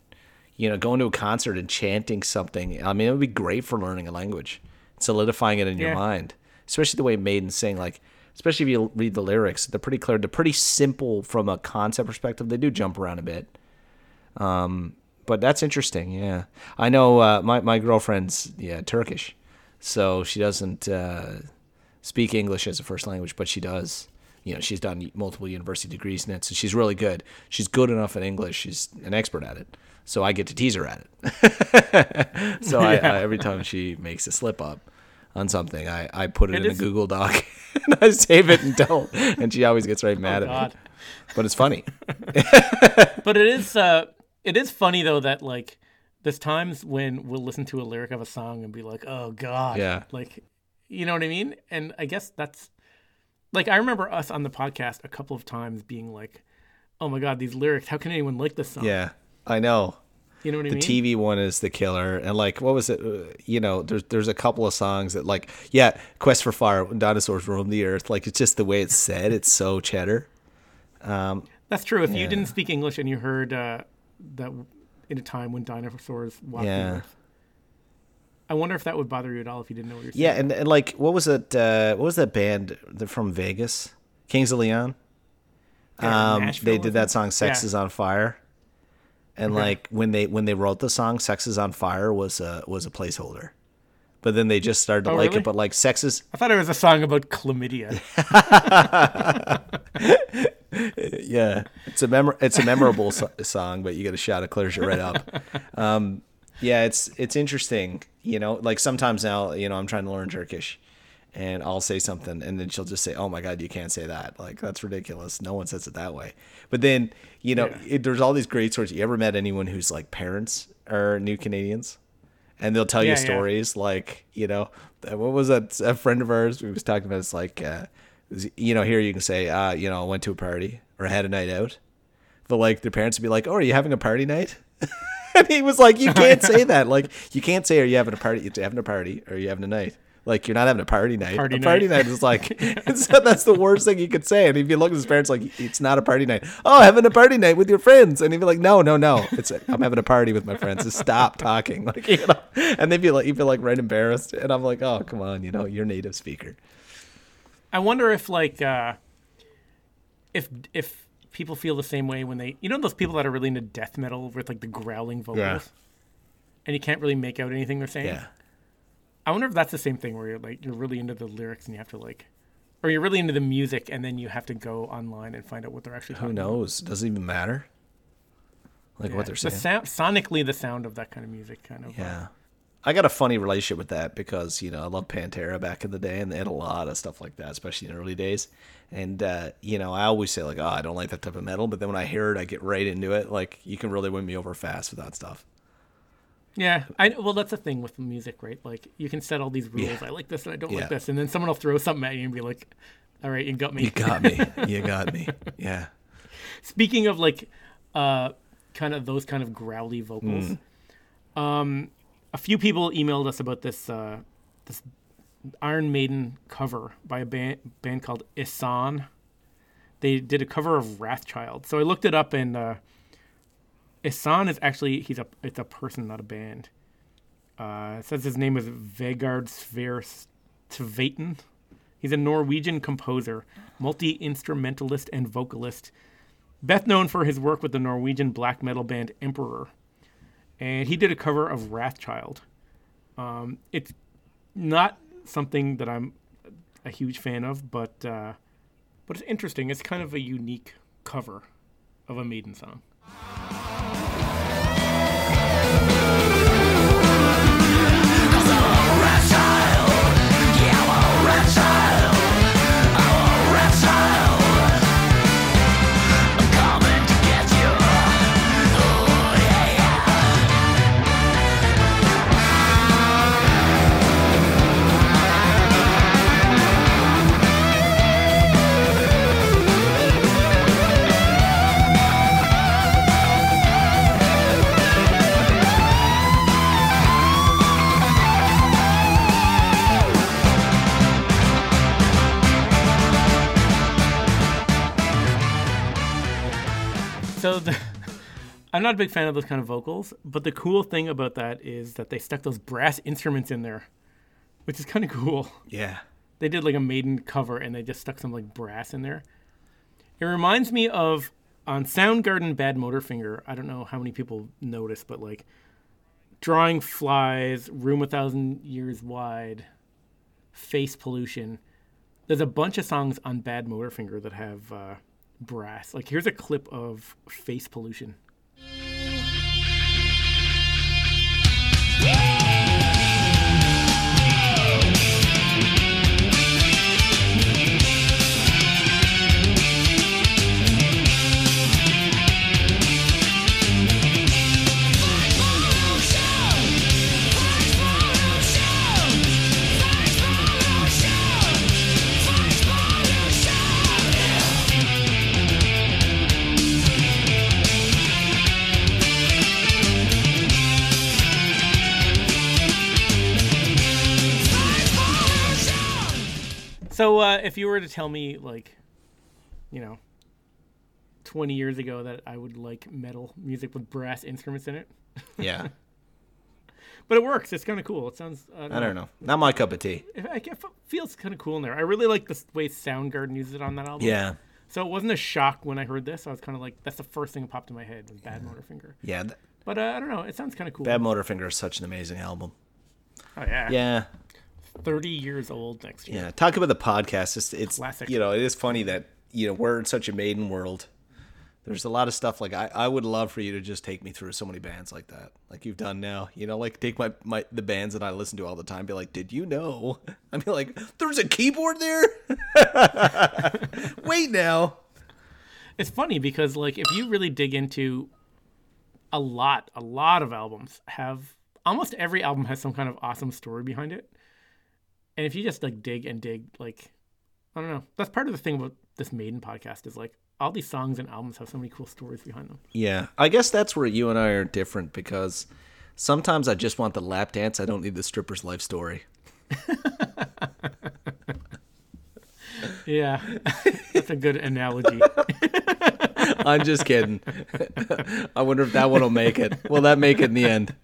you know, going to a concert and chanting something. I mean, it would be great for learning a language, solidifying it in your mind, especially the way Maiden sing. Like, especially if you read the lyrics, they're pretty clear. They're pretty simple from a concept perspective. They do jump around a bit. Um, but that's interesting. Yeah, I know uh, my my girlfriend's yeah Turkish, so she doesn't uh, speak English as a first language, but she does. You know, she's done multiple university degrees in it, so she's really good. She's good enough in English. She's an expert at it. So I get to tease her at it. so I, I, every time she makes a slip up on something, I, I put it, It in is- a Google Doc and I save it and don't. and she always gets right mad at God. me. but it's funny. But it is uh it is funny though that like there's times when we'll listen to a lyric of a song and be like, "Oh god." Yeah. Like you know what I mean? And I guess that's like I remember us on the podcast a couple of times being like, "Oh my god, these lyrics, how can anyone like this song?" Yeah, I know. You know what I mean? The? TV one is the killer, and like, what was it? Uh, You know, there's there's a couple of songs that like, yeah, Quest for Fire, when dinosaurs roam the earth. Like, it's just the way it's said. It's so cheddar. That's true. If you didn't speak English and you heard uh, that in a time when dinosaurs walked the Yeah. earth, I wonder if that would bother you at all if you didn't know what you're saying. Yeah, and, and like, what was it? Uh, what was that band that- from Vegas? Kings of Leon. Yeah, Um, they did that song "Sex Yeah. Is on Fire," and like when they when they wrote the song "Sex Is on Fire" was a was a placeholder, but then they just started to Oh, like really? it. But like "Sex Is," I thought it was a song about chlamydia. yeah, it's a mem- it's a memorable so- song, but you get a shot of you right up. Um, yeah, it's it's interesting. You know, like sometimes now, you know, I'm trying to learn Turkish, and I'll say something, and then she'll just say, "Oh my God, you can't say that! Like that's ridiculous. No one says it that way." But then, you know, it, there's all these great stories. You ever met anyone whose like parents are new Canadians? And they'll tell Yeah, you yeah. stories like you know what was that a friend of ours we was talking about it's like uh you know here you can say uh you know I went to a party or I had a night out. But like their parents would be like oh are you having a party night? And he was like you can't say that. Like you can't say are you having a party you're having a party or are you having a night like you're not having a party night. Party a party night. night is like that's the worst thing you could say. And if you look at his parents like it's not a party night. Oh having a party night with your friends. And he'd be like no no no. It's i'm having a party with my friends. Just stop talking. Like you know? And they'd be like you'd be like right embarrassed. And i'm like oh come on you know you're native speaker. I wonder if like uh, if if people feel the same way when they you know those people that are really into death metal with like the growling vocals, Yeah. and you can't really make out anything they're saying. yeah I wonder if that's the same thing where you're like you're really into the lyrics and you have to like, or you're really into the music and then you have to go online and find out what they're actually. who talking about. knows does it even matter like what they're saying. The sound, sonically, the sound of that kind of music, kind of. uh, Yeah. I got a funny relationship with that because, you know, I love Pantera back in the day and they had a lot of stuff like that, especially in the early days. And, uh, you know, I always say, like, oh, I don't like that type of metal. But then when I hear it, I get right into it. Like, you can really win me over fast with that stuff. Yeah, I well, that's the thing with music, right? Like you can set all these rules. I like this and I don't Yeah. like this, and then someone will throw something at you and be like, "All right, you got me." You got me. you got me. Yeah. Speaking of like, uh, kind of those kind of growly vocals, um, a few people emailed us about this uh, this Iron Maiden cover by a band band called Ihsahn. They did a cover of Wrathchild. So I looked it up, and uh, Ihsahn is actually he's a it's a person, not a band. Uh, it says his name is Vegard Sverre He's a Norwegian composer, multi instrumentalist, and vocalist. Best known for his work with the Norwegian black metal band Emperor. And he did a cover of Wrathchild. Um, it's not something that I'm a huge fan of, but uh, but it's interesting. It's kind of a unique cover of a Maiden song. I'm not a big fan of those kind of vocals, but the cool thing about that is that they stuck those brass instruments in there, which is kind of cool. Yeah. They did like a Maiden cover and they just stuck some like brass in there. It reminds me of on Soundgarden Bad Motorfinger. I don't know how many people noticed, but like drawing flies, room a thousand years wide, face pollution. There's a bunch of songs on Bad Motorfinger that have uh, brass. Like here's a clip of face pollution. Yeah! So uh, if you were to tell me, like, you know, 20 years ago that I would like metal music with brass instruments in it, Yeah. but it works. It's kind of cool. It sounds. Uh, I don't know. Not my cup of tea. It, it feels kind of cool in there. I really like the way Soundgarden uses it on that album. Yeah. So it wasn't a shock when I heard this. I was kind of like, that's the first thing that popped in my head was Bad Motorfinger. Yeah. th- But uh, I don't know. It sounds kind of cool. Bad Motorfinger is such an amazing album. oh yeah. Yeah. 30 years old next year. Yeah. Talk about the podcast. It's, it's Classic. you know, it is funny that, you know, we're in such a maiden world. There's a lot of stuff like I, I would love for you to just take me through so many bands like that. Like you've done now. You know, like take my, my the bands that I listen to all the time, be like, Did you know? I'd be like, There's a keyboard there? Wait now. It's funny because like if you really dig into a lot, a lot of albums have almost every album has some kind of awesome story behind it. And if you just like dig and dig, like I don't know. That's part of the thing about this Maiden podcast is like all these songs and albums have so many cool stories behind them. Yeah, I guess that's where you and I are different because sometimes I just want the lap dance. I don't need the stripper's life story. Yeah. That's a good analogy. I'm just kidding. I wonder if that one will make it. Will that make it in the end?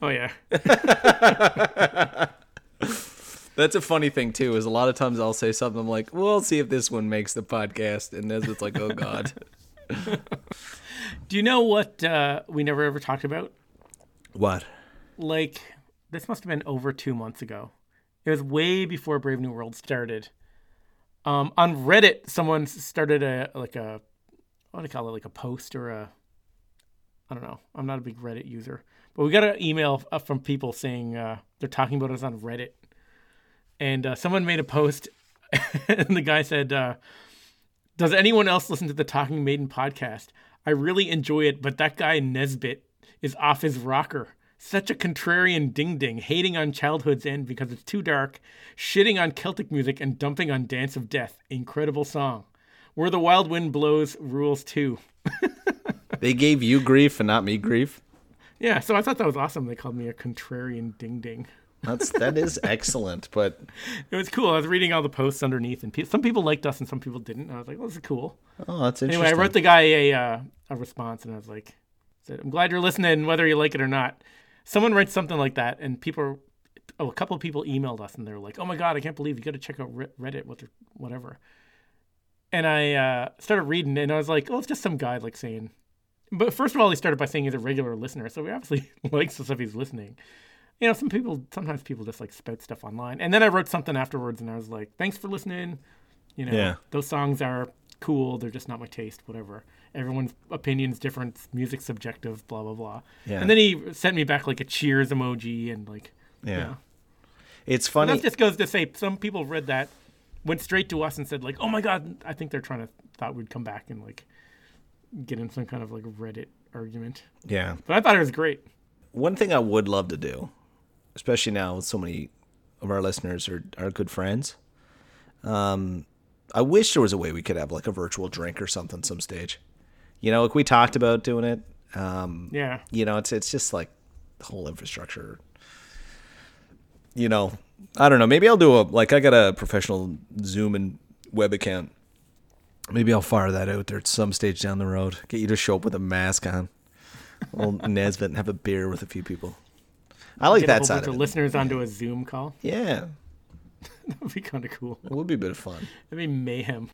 Oh yeah. That's a funny thing too. Is a lot of times I'll say something I'm like, "We'll see if this one makes the podcast," and then it's like, "Oh God." Do you know what uh, we never ever talked about? What? like this must have been over two months ago. It was way before Brave New World started. Um, on Reddit, someone started a like a what do you call it, like a post or a I don't know. I'm not a big Reddit user, but we got an email uh, from people saying uh, they're talking about us on Reddit, and uh, someone made a post, and the guy said, uh, "Does anyone else listen to the Talking Maiden podcast? I really enjoy it, but that guy Nesbit is off his rocker." Such a contrarian ding ding, hating on childhood's end because it's too dark, shitting on Celtic music, and dumping on Dance of Death. Incredible song. Where the Wild Wind Blows rules too. They gave you grief and not me grief. Yeah, so I thought that was awesome. They called me a contrarian ding ding. That's that is excellent. But It was cool. I was reading all the posts underneath, and pe- some people liked us and some people didn't. And I was like, "Well, this is cool." oh, that's interesting. Anyway, I wrote the guy a uh, a response, and I was like, "said I'm glad you're listening, whether you like it or not." Someone writes something like that, and people, oh, a couple of people emailed us, and they were like, "Oh my god, I can't believe you got to check out Reddit, what whatever." And I uh, started reading, and I was like, "Oh, it's just some guy like saying." But first of all, he started by saying he's a regular listener, so he obviously likes us if he's listening. You know, some people sometimes people just like spout stuff online, and then I wrote something afterwards, and I was like, "Thanks for listening." You know, Yeah. those songs are cool. They're just not my taste. Whatever. Everyone's opinion's different. Music's subjective. Blah blah blah. Yeah. And then he sent me back like a cheers emoji and like. yeah. Yeah. It's And funny. that just goes to say some people read that, went straight to us and said like, "Oh my god, I think they're trying to thought we'd come back and like get in some kind of like Reddit argument." yeah. But I thought it was great. One thing I would love to do, especially now with so many of our listeners are, are good friends. Um, I wish there was a way we could have like a virtual drink or something some stage. You know, like we talked about doing it. Um, Yeah. you know, it's it's just like the whole infrastructure. You know, I don't know. Maybe I'll do a like I got a professional Zoom and web account. Maybe I'll fire that out there at some stage down the road. Get you to show up with a mask on, old Nesbitt, and have a beer with a few people. I like that side bunch of listeners onto a Zoom call. Yeah, That would be kind of cool. it would be a bit of fun. That'd be mayhem.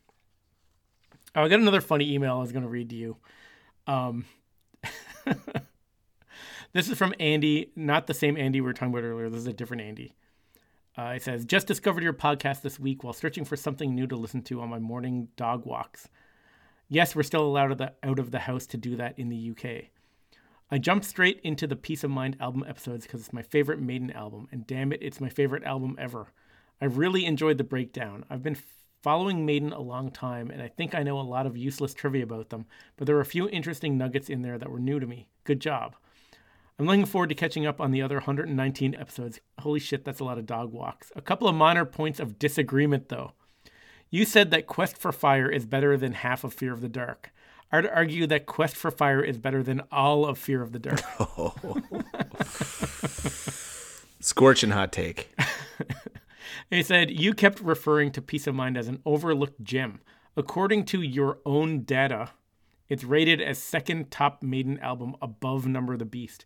Oh, I got another funny email I was going to read to you. Um, this is from Andy, not the same Andy we were talking about earlier. This is a different Andy. Uh, it says, Just discovered your podcast this week while searching for something new to listen to on my morning dog walks. Yes, we're still allowed of the, out of the house to do that in the UK. I jumped straight into the Piece of Mind album episodes because it's my favorite Maiden album, and damn it, it's my favorite album ever. I really enjoyed the breakdown. I've been following Maiden a long time, and I think I know a lot of useless trivia about them, but there were a few interesting nuggets in there that were new to me. Good job. I'm looking forward to catching up on the other 119 episodes. Holy shit, that's a lot of dog walks. A couple of minor points of disagreement, though. You said that Quest for Fire is better than half of Fear of the Dark. I'd argue that Quest for Fire is better than all of Fear of the Dark. Scorching hot take. he said, You kept referring to Piece of Mind as an overlooked gem. According to your own data, it's rated as second top Maiden album above Number of the Beast.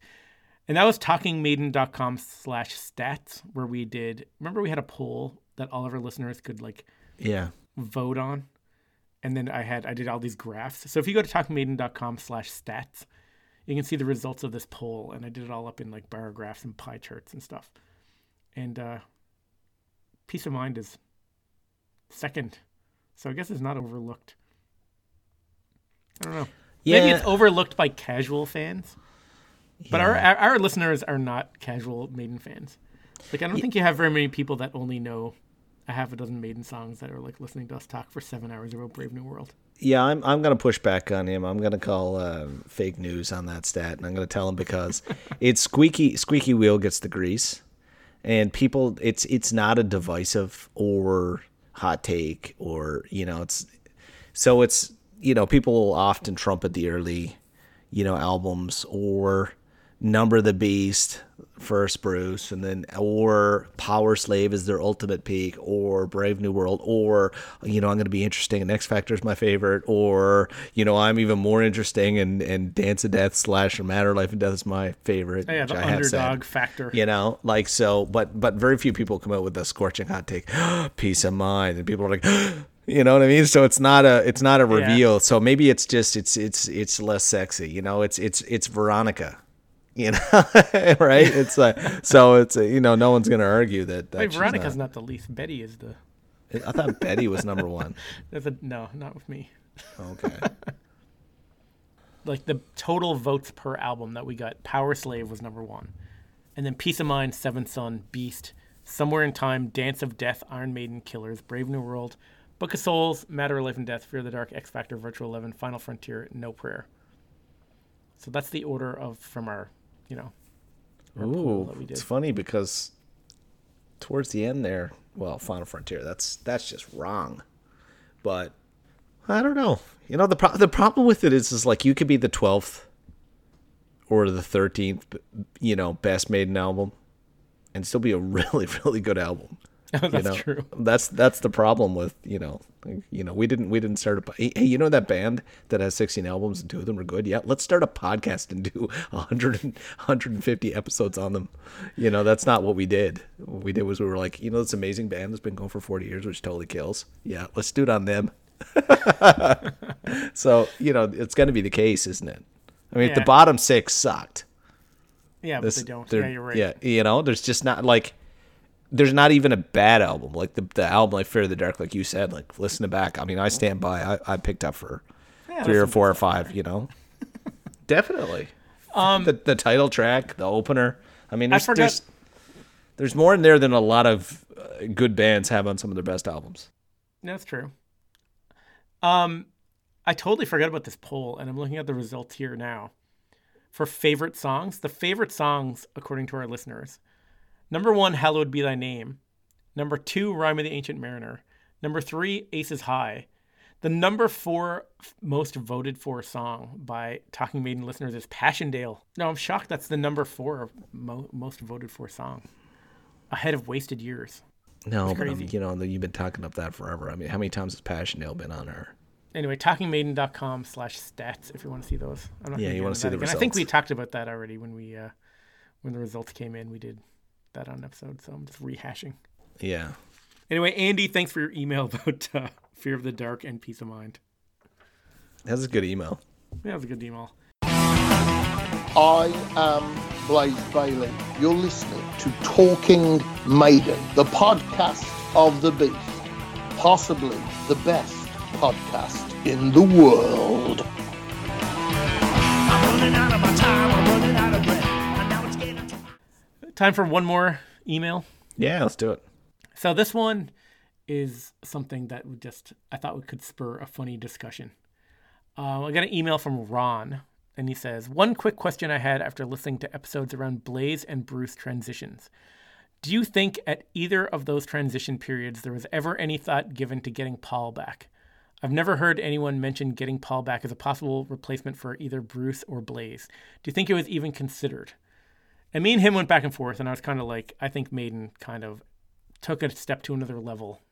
And that was talkingmaiden.com slash stats, where we did, remember we had a poll that all of our listeners could like Yeah. vote on? And then I had, I did all these graphs. So if you go to talkingmaiden.com slash stats, you can see the results of this poll. And I did it all up in like bar graphs and pie charts and stuff. And uh, Piece of Mind is second. So I guess it's not overlooked. I don't know. Yeah. Maybe it's overlooked by casual fans. But our, our our listeners are not casual Maiden fans. Like I don't think you have very many people that only know a half a dozen Maiden songs that are like listening to us talk for seven hours about Brave New World. Yeah, I'm I'm gonna push back on him. I'm gonna call uh, fake news on that stat, and I'm gonna tell him because it's squeaky squeaky wheel gets the grease, and people it's it's not a divisive or hot take or you know it's so it's you know people will often trumpet the early you know albums or Number of the Beast first Bruce and then or Power Slave is their ultimate peak or Brave New World or you know I'm going to be interesting and X Factor is my favorite or you know I'm even more interesting and and Dance of Death slash or Matter Life and Death is my favorite Oh, yeah, the said. underdog factor. you know like so but but very few people come out with a scorching hot take piece of mind and people are like you know what i mean so it's not a it's not a Yeah. reveal so maybe it's just it's it's it's less sexy you know it's it's it's veronica you know right it's like so it's you know no one's gonna argue that, that Wait, Veronica's not. not the least. Betty is the. i thought betty was number one That's a no, not with me. okay Like the total votes per album that we got, Power Slave was number one, and then Piece of Mind, Seventh Son, Beast, Somewhere in Time, Dance of Death, Iron Maiden, Killers, Brave New World, Book of Souls, Matter of Life and Death, Fear of the Dark, X Factor, Virtual Eleven, Final Frontier, No Prayer. So that's the order of from our, you know, Ooh, that we did. it's funny because towards the end there, well, Final Frontier, that's that's just wrong. But I don't know. You know, the pro- the problem with it is, is like you could be the twelfth or the thirteenth, you know, best maiden album, and still be a really really good album. Oh, that's you know? true. That's that's the problem with you know, you know, we didn't we didn't start a hey, hey, you know that band that has 16 albums and two of them are good. Yeah, let's start a podcast and do 100 150 episodes on them. You know, that's not what we did. What we did was we were like, you know, this amazing band that's been going for 40 years, which totally kills. Yeah, let's do it on them. so you know, it's going to be the case, isn't it? I mean, if the bottom six sucked. Yeah, but they don't. Yeah, you're right. Yeah, you know, there's just not like there's not even a bad album. Like the the album like Fear of the Dark, like you said, like listen to back. I mean, I stand by. I, I picked up for Yeah, three or four or five. You know, definitely. Um, the the title track, the opener. I mean, I there's forgot- there's, there's more in there than a lot of uh, good bands have on some of their best albums. That's true. Um, I totally forgot about this poll, and I'm looking at the results here now. For favorite songs, the favorite songs, according to our listeners, number one, "Hallowed Be Thy Name," number two, "Rhyme of the Ancient Mariner," number three, "Aces High." The number four most voted for song by Talking Maiden listeners is Passchendaele. No, I'm shocked that's the number four mo- most voted for song, ahead of Wasted Years. No, but um, you know, you've been talking up that forever. I mean, how many times has Passchendaele been on her? anyway, talkingmaiden.com slash stats if you want to see those. I'm not Yeah, you wanna see the again. I think we talked about that already when we uh, when the results came in. We did that on an episode, so I'm just rehashing. Yeah. Anyway, Andy, thanks for your email about uh, Fear of the Dark and Piece of Mind. That's a good email. Yeah, that was a good email. I am Blaze Bayley. You're listening to Talking Maiden, the podcast of the beast, possibly the best podcast in the world. Time for one more email. Yeah, let's do it. So this one is something that would just I thought we could spur a funny discussion. Uh, I got an email from Ron, and he says, "One quick question I had after listening to episodes around Blaze and Bruce transitions. Do you think at either of those transition periods there was ever any thought given to getting Paul back? I've never heard anyone mention getting Paul back as a possible replacement for either Bruce or Blaze. Do you think it was even considered?" And me and him went back and forth, and I was kind of like, I think Maiden kind of took a step to another level,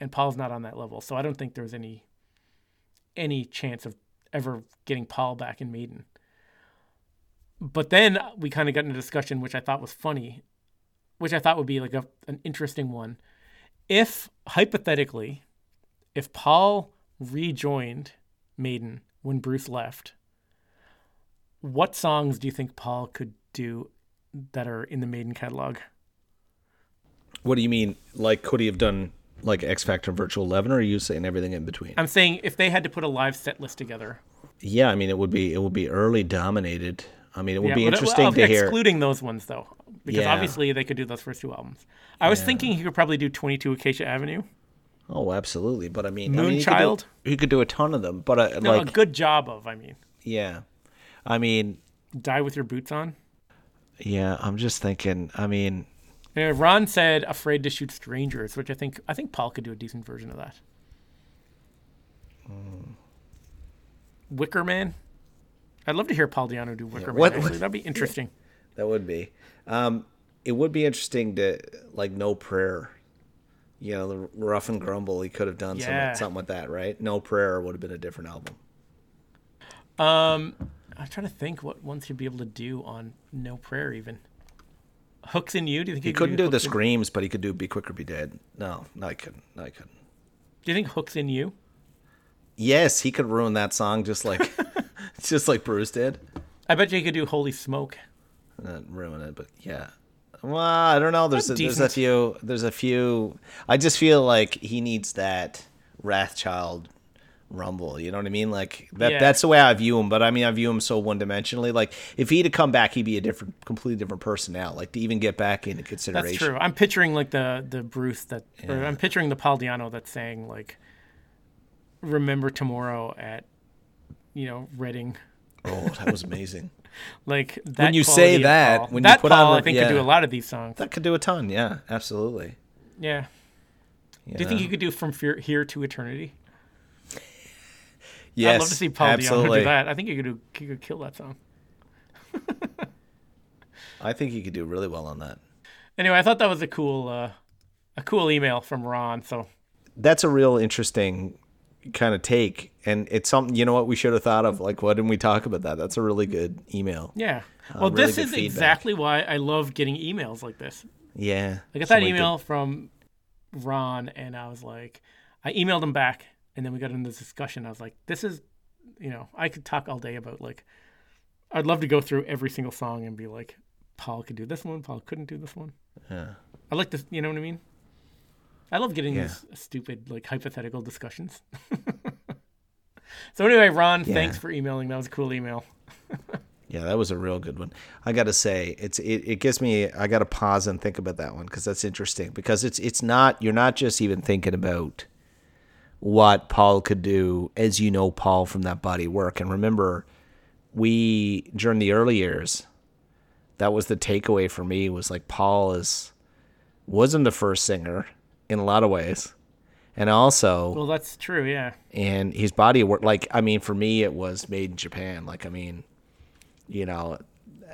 and Paul's not on that level. So I don't think there's any any chance of ever getting Paul back in Maiden. But then we kind of got in a discussion, which I thought was funny, which I thought would be like a, an interesting one. If hypothetically, if Paul rejoined Maiden when Bruce left, what songs do you think Paul could do that are in the Maiden catalog? What do you mean? Like, could he have done like X Factor Virtual Eleven, or are you saying everything in between? I'm saying if they had to put a live set list together. yeah, I mean, it would be it would be early dominated. I mean, it would Yeah, be interesting well, to hear. Excluding those ones though, because Yeah. obviously they could do those first two albums. I was thinking he could probably do 22 Acacia Avenue. Oh, absolutely. But I mean, I mean, he could, Moonchild? do, he could do a ton of them. But uh, No, like, a good job of. I mean, yeah, I mean, die with your boots on. Yeah. I'm just thinking. I mean, Uh, Ron said "Afraid to Shoot Strangers," which I think I think Paul could do a decent version of that. Hmm. Wicker Man. I'd love to hear Paul Di'Anno do Wicker Man. what- actually. what- That'd be interesting. that would be. Um, it would be interesting to like no prayer. You know, the rough and grumble. He could have done Yeah. something, something with that, right? No prayer would have been a different album. Um, I'm trying to think what ones he'd be able to do on No Prayer. Even Hooks in You. Do you think He could couldn't do the Hooks in- screams, but he could do "Be Quick or Be Dead." No, no, I couldn't. No, I couldn't. Do you think Hooks in You? Yes, he could ruin that song just like, just like Bruce did. I bet you he could do Holy Smoke. Not ruin it, but yeah. Well, I don't know. There's a, there's a few. There's a few. I just feel like he needs that Wrathchild rumble. You know what I mean? Like that. Yeah. That's the way I view him. But I mean, I view him so one dimensionally. Like if he'd have come back, he'd be a different, completely different person now. Like to even get back into consideration. That's true. I'm picturing like the the Bruce that, or I'm picturing the Paul Di'Anno that's saying like, "Remember tomorrow at, you know, Reading." Oh, that was amazing. Like that. When you say that, Paul. when you put Paul, on I think could do a lot of these songs. that could do a ton. Yeah, absolutely. yeah. Do you think you could do from Fear, here to eternity? Yes, I'd love to see Paul absolutely. Do that. I think you could do. You could kill that song. I think he could do really well on that. Anyway, I thought that was a cool, uh, a cool email from Ron. So that's a real interesting kind of take and it's something you know what we should have thought of like why didn't we talk about that that's a really good email yeah. Well, really this is feedback. exactly why I love getting emails like this. yeah I got that email from Ron, and I was like, I emailed him back, and then we got into this discussion. I was like, this is, you know, I could talk all day about like, I'd love to go through every single song and be like, Paul could do this one, Paul couldn't do this one. yeah. I like this, you know what I mean? I love getting Yeah. these stupid like hypothetical discussions. so anyway, Ron, Yeah. thanks for emailing. That was a cool email. yeah that was a real good one i gotta say it's it, it gives me i gotta pause and think about that one because that's interesting because it's it's not you're not just even thinking about what paul could do as you know paul from that body work and remember we during the early years that was the takeaway for me was like paul is wasn't the first singer in a lot of ways and also Well, that's true. Yeah. and his body work like i mean for me it was maiden japan like i mean you know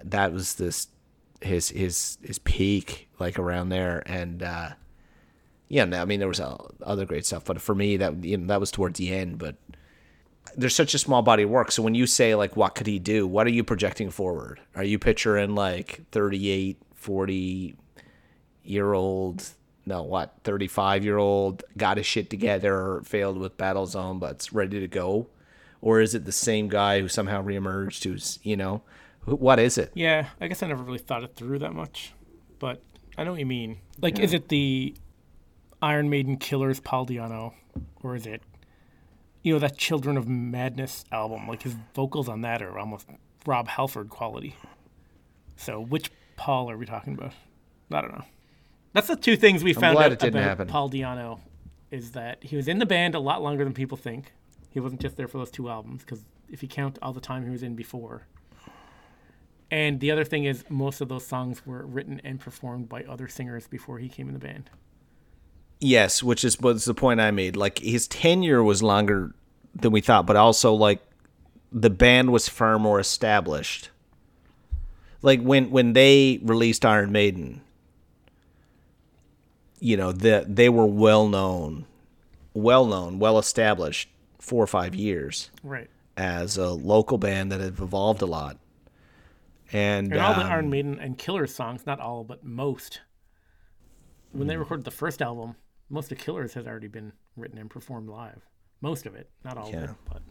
that was this his his his peak like around there and uh yeah no, i mean there was uh, other great stuff but for me that you know that was towards the end but there's such a small body of work. So when you say like what could he do? What are you projecting forward? Are you picturing like 38 40 year old no what 35 year old got his shit together failed with battlezone but's ready to go? Or is it the same guy who somehow reemerged who's you know what is it? Yeah, I guess I never really thought it through that much, but I know what you mean. Like, is it the Iron Maiden Killers Paul Di'Anno, or is it, you know, that Children of Madness album? Like his vocals on that are almost Rob Halford quality. So, which Paul are we talking about? I don't know. That's the two things we found out about happen. Paul Di'Anno, is that he was in the band a lot longer than people think. He wasn't just there for those two albums, because if you count all the time he was in before, and the other thing is, most of those songs were written and performed by other singers before he came in the band. Yes which is was the point i made like his tenure was longer than we thought but also like the band was far more established like when when they released iron maiden you know, the, they were well known, well known, well established four or five years Right. as a local band that have evolved a lot. And, And all the um, Iron Maiden and Killer songs, not all, but most. When they recorded the first album, most of Killers has already been written and performed live. Most of it, not all of it, but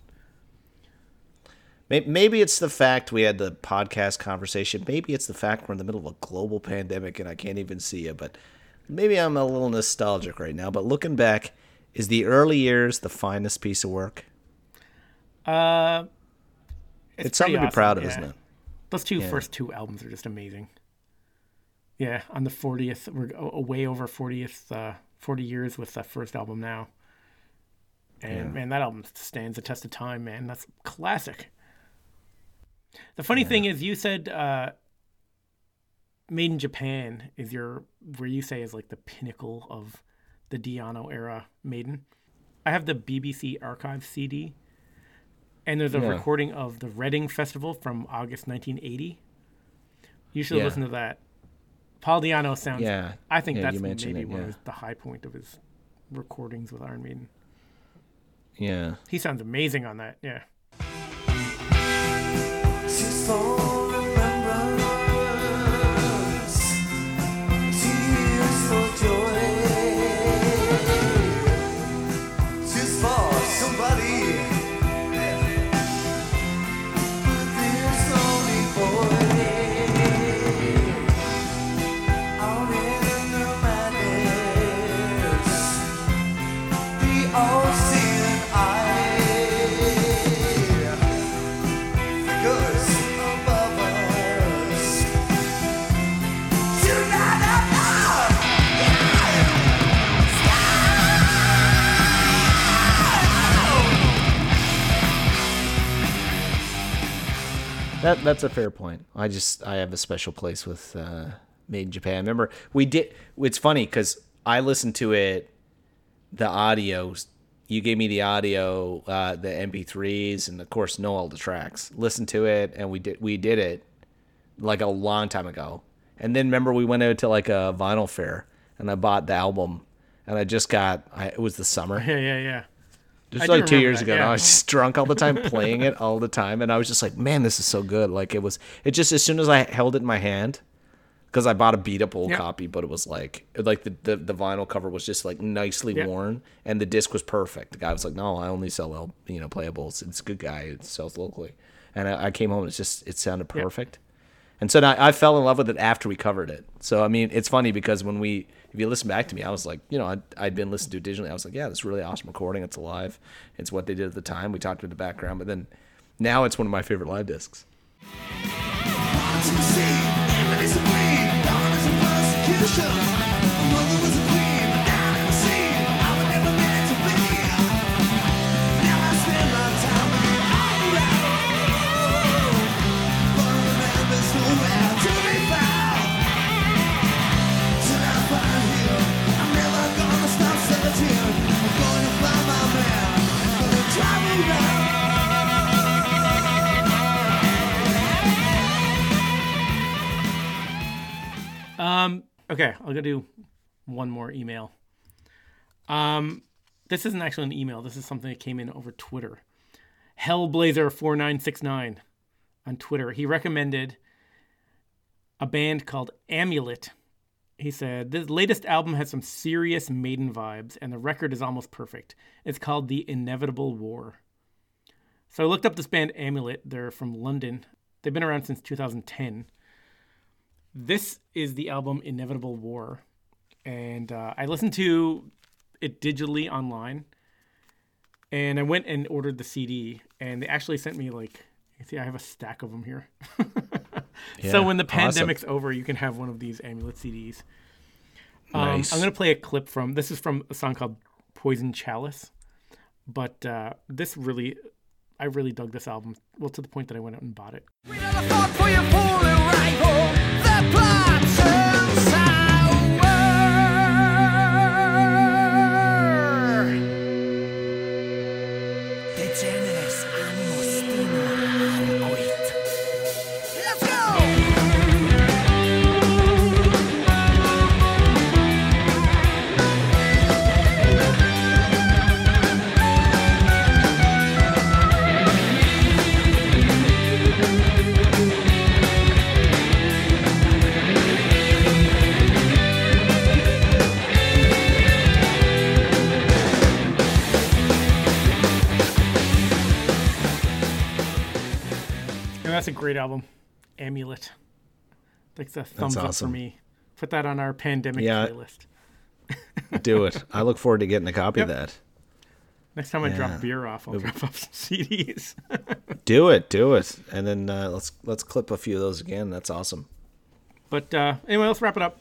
Maybe it's the fact we had the podcast conversation. Maybe it's the fact we're in the middle of a global pandemic and I can't even see you. But maybe I'm a little nostalgic right now. But looking back, is the early years the finest piece of work? uh, It's, something to be proud of, awesome, isn't it? Those two first two albums are just amazing. Yeah, on the 40th, we're way over 40th, uh, 40 years with the first album now. And man, that album stands the test of time, man. That's classic. The funny thing is, you said uh, Maiden Japan is your, where you say is like the pinnacle of the Di'Anno era Maiden. I have the BBC Archive CD, and there's a Yeah. recording of the Reading Festival from August 1980. You should Yeah. listen to that. Paul Di'Anno sounds. Yeah. I think Yeah, that's maybe mentioned it, one yeah. of the high point of his recordings with Iron Maiden. Yeah. He sounds amazing on that. Yeah. That that's a fair point. I just I have a special place with uh, Maiden Japan. Remember we did. It's funny because I listened to it, the audio. You gave me the audio, uh, the MP3s, and of course know all the tracks. Listen to it, and we did we did it like a long time ago. And then remember we went out to like a vinyl fair, and I bought the album, and I just got. I, it was the summer. Yeah, yeah, yeah. Just like two years that, ago, yeah. I was just drunk all the time, playing it all the time, and I was just like, "Man, this is so good!" Like it was. It just as soon as I held it in my hand, because I bought a beat up old Yeah. copy, but it was like, like the, the the vinyl cover was just like nicely Yeah. worn, and the disc was perfect. The guy was like, "No, I only sell L- you know playables. It's a good guy. It sells locally." And I, I came home, and it's just it sounded perfect. And so now I fell in love with it after we covered it. So I mean, it's funny because when we, if you listen back to me, I was like, you know, I'd, I'd been listening to it digitally. I was like, yeah, this is really awesome recording. It's alive. It's what they did at the time. We talked about the background, but then now it's one of my favorite live discs. Um, okay, I'll go do one more email. Um, this isn't actually an email. This is something that came in over Twitter. Hellblazer4969 on Twitter. He recommended a band called Amulet. He said, This latest album has some serious maiden vibes, and the record is almost perfect. It's called The Inevitable War. So I looked up this band Amulet. They're from London. They've been around since 2010. This is the album Inevitable War. And uh, I listened to it digitally online. And I went and ordered the CD. And they actually sent me, like, you see, I have a stack of them here. so when the awesome. pandemic's over, you can have one of these Amulet CDs. Um, Nice. I'm going to play a clip from this is from a song called Poison Chalice. But uh, this really, I really dug this album. Well, to the point that I went out and bought it. That's a great album. Amulet. Like the thumbs up for me. Put that on our pandemic Yeah. playlist. Do it. I look forward to getting a copy Yep. of that. Next time I drop beer off, I'll drop off some CDs. Do it. Do it. And then uh, let's let's clip a few of those again. That's awesome. but uh, anyway, let's wrap it up.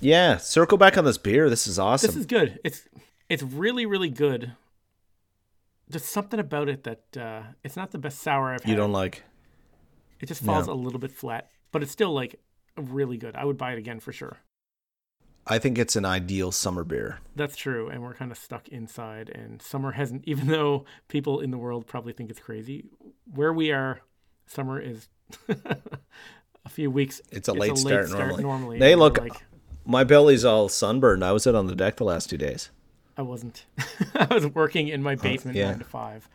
Yeah. Circle back on this beer. This is awesome. This is good. It's it's really really good. There's something about it that uh, it's not the best sour I've had. you don't like. It just falls No. a little bit flat, but it's still like really good. I would buy it again for sure. I think it's an ideal summer beer. That's true, and we're kind of stuck inside. And summer hasn't, even though people in the world probably think it's crazy, where we are, summer is a few weeks. It's a late start normally. and They look- like My belly's all sunburned. I was out on the deck the last two days. I wasn't. I was working in my basement yeah. nine to five.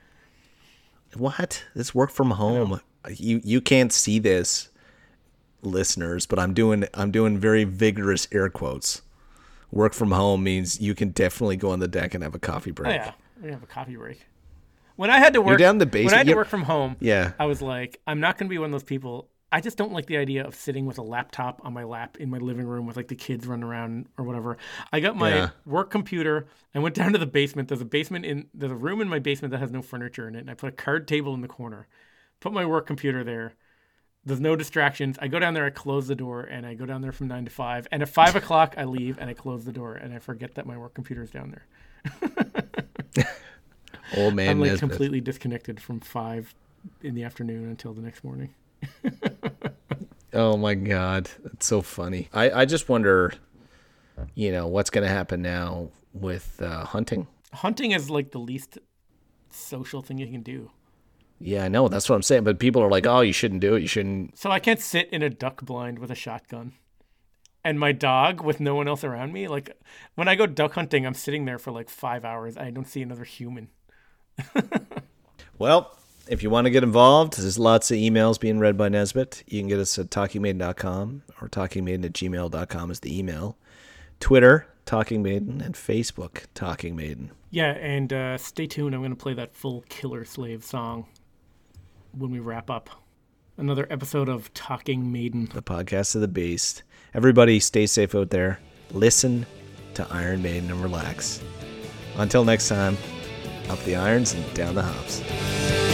What? This work from home. You you can't see this, listeners, but I'm doing I'm doing very vigorous air quotes. Work from home means you can definitely go on the deck and have a coffee Oh break. yeah, we have a coffee break. When I had to work, You're down the When I had to work from home, Yeah. I was like, I'm not going to be one of those people. I just don't like the idea of sitting with a laptop on my lap in my living room with like the kids running around or whatever. I got my Yeah. work computer. I went down to the basement. There's a basement in there's a room in my basement that has no furniture in it, and I put a card table in the corner. Put my work computer there. There's no distractions. I go down there, I close the door, and I go down there from nine to five. And at five o'clock, I leave and I close the door, and I forget that my work computer is down there. Old man I'm like Nesbitt. completely disconnected from five in the afternoon until the next morning. Oh my god, it's so funny. I I just wonder, you know, what's going to happen now with uh, hunting. Hunting is like the least social thing you can do. Yeah, I know. That's what I'm saying. But people are like, "Oh, you shouldn't do it. You shouldn't." So I can't sit in a duck blind with a shotgun. And my dog with no one else around me, like when I go duck hunting, I'm sitting there for like five hours. I don't see another human. Well, if you want to get involved, there's lots of emails being read by Nesbitt. You can get us at talkingmaiden.com or talkingmaiden at gmail.com is the email. Twitter, Talking Maiden, and Facebook, Talking Maiden. Yeah, and uh, stay tuned. I'm going to play that full Killer Slave song when we wrap up. Another episode of Talking Maiden. the podcast of the beast. Everybody stay safe out there. Listen to Iron Maiden and relax. Until next time, up the irons and down the hops.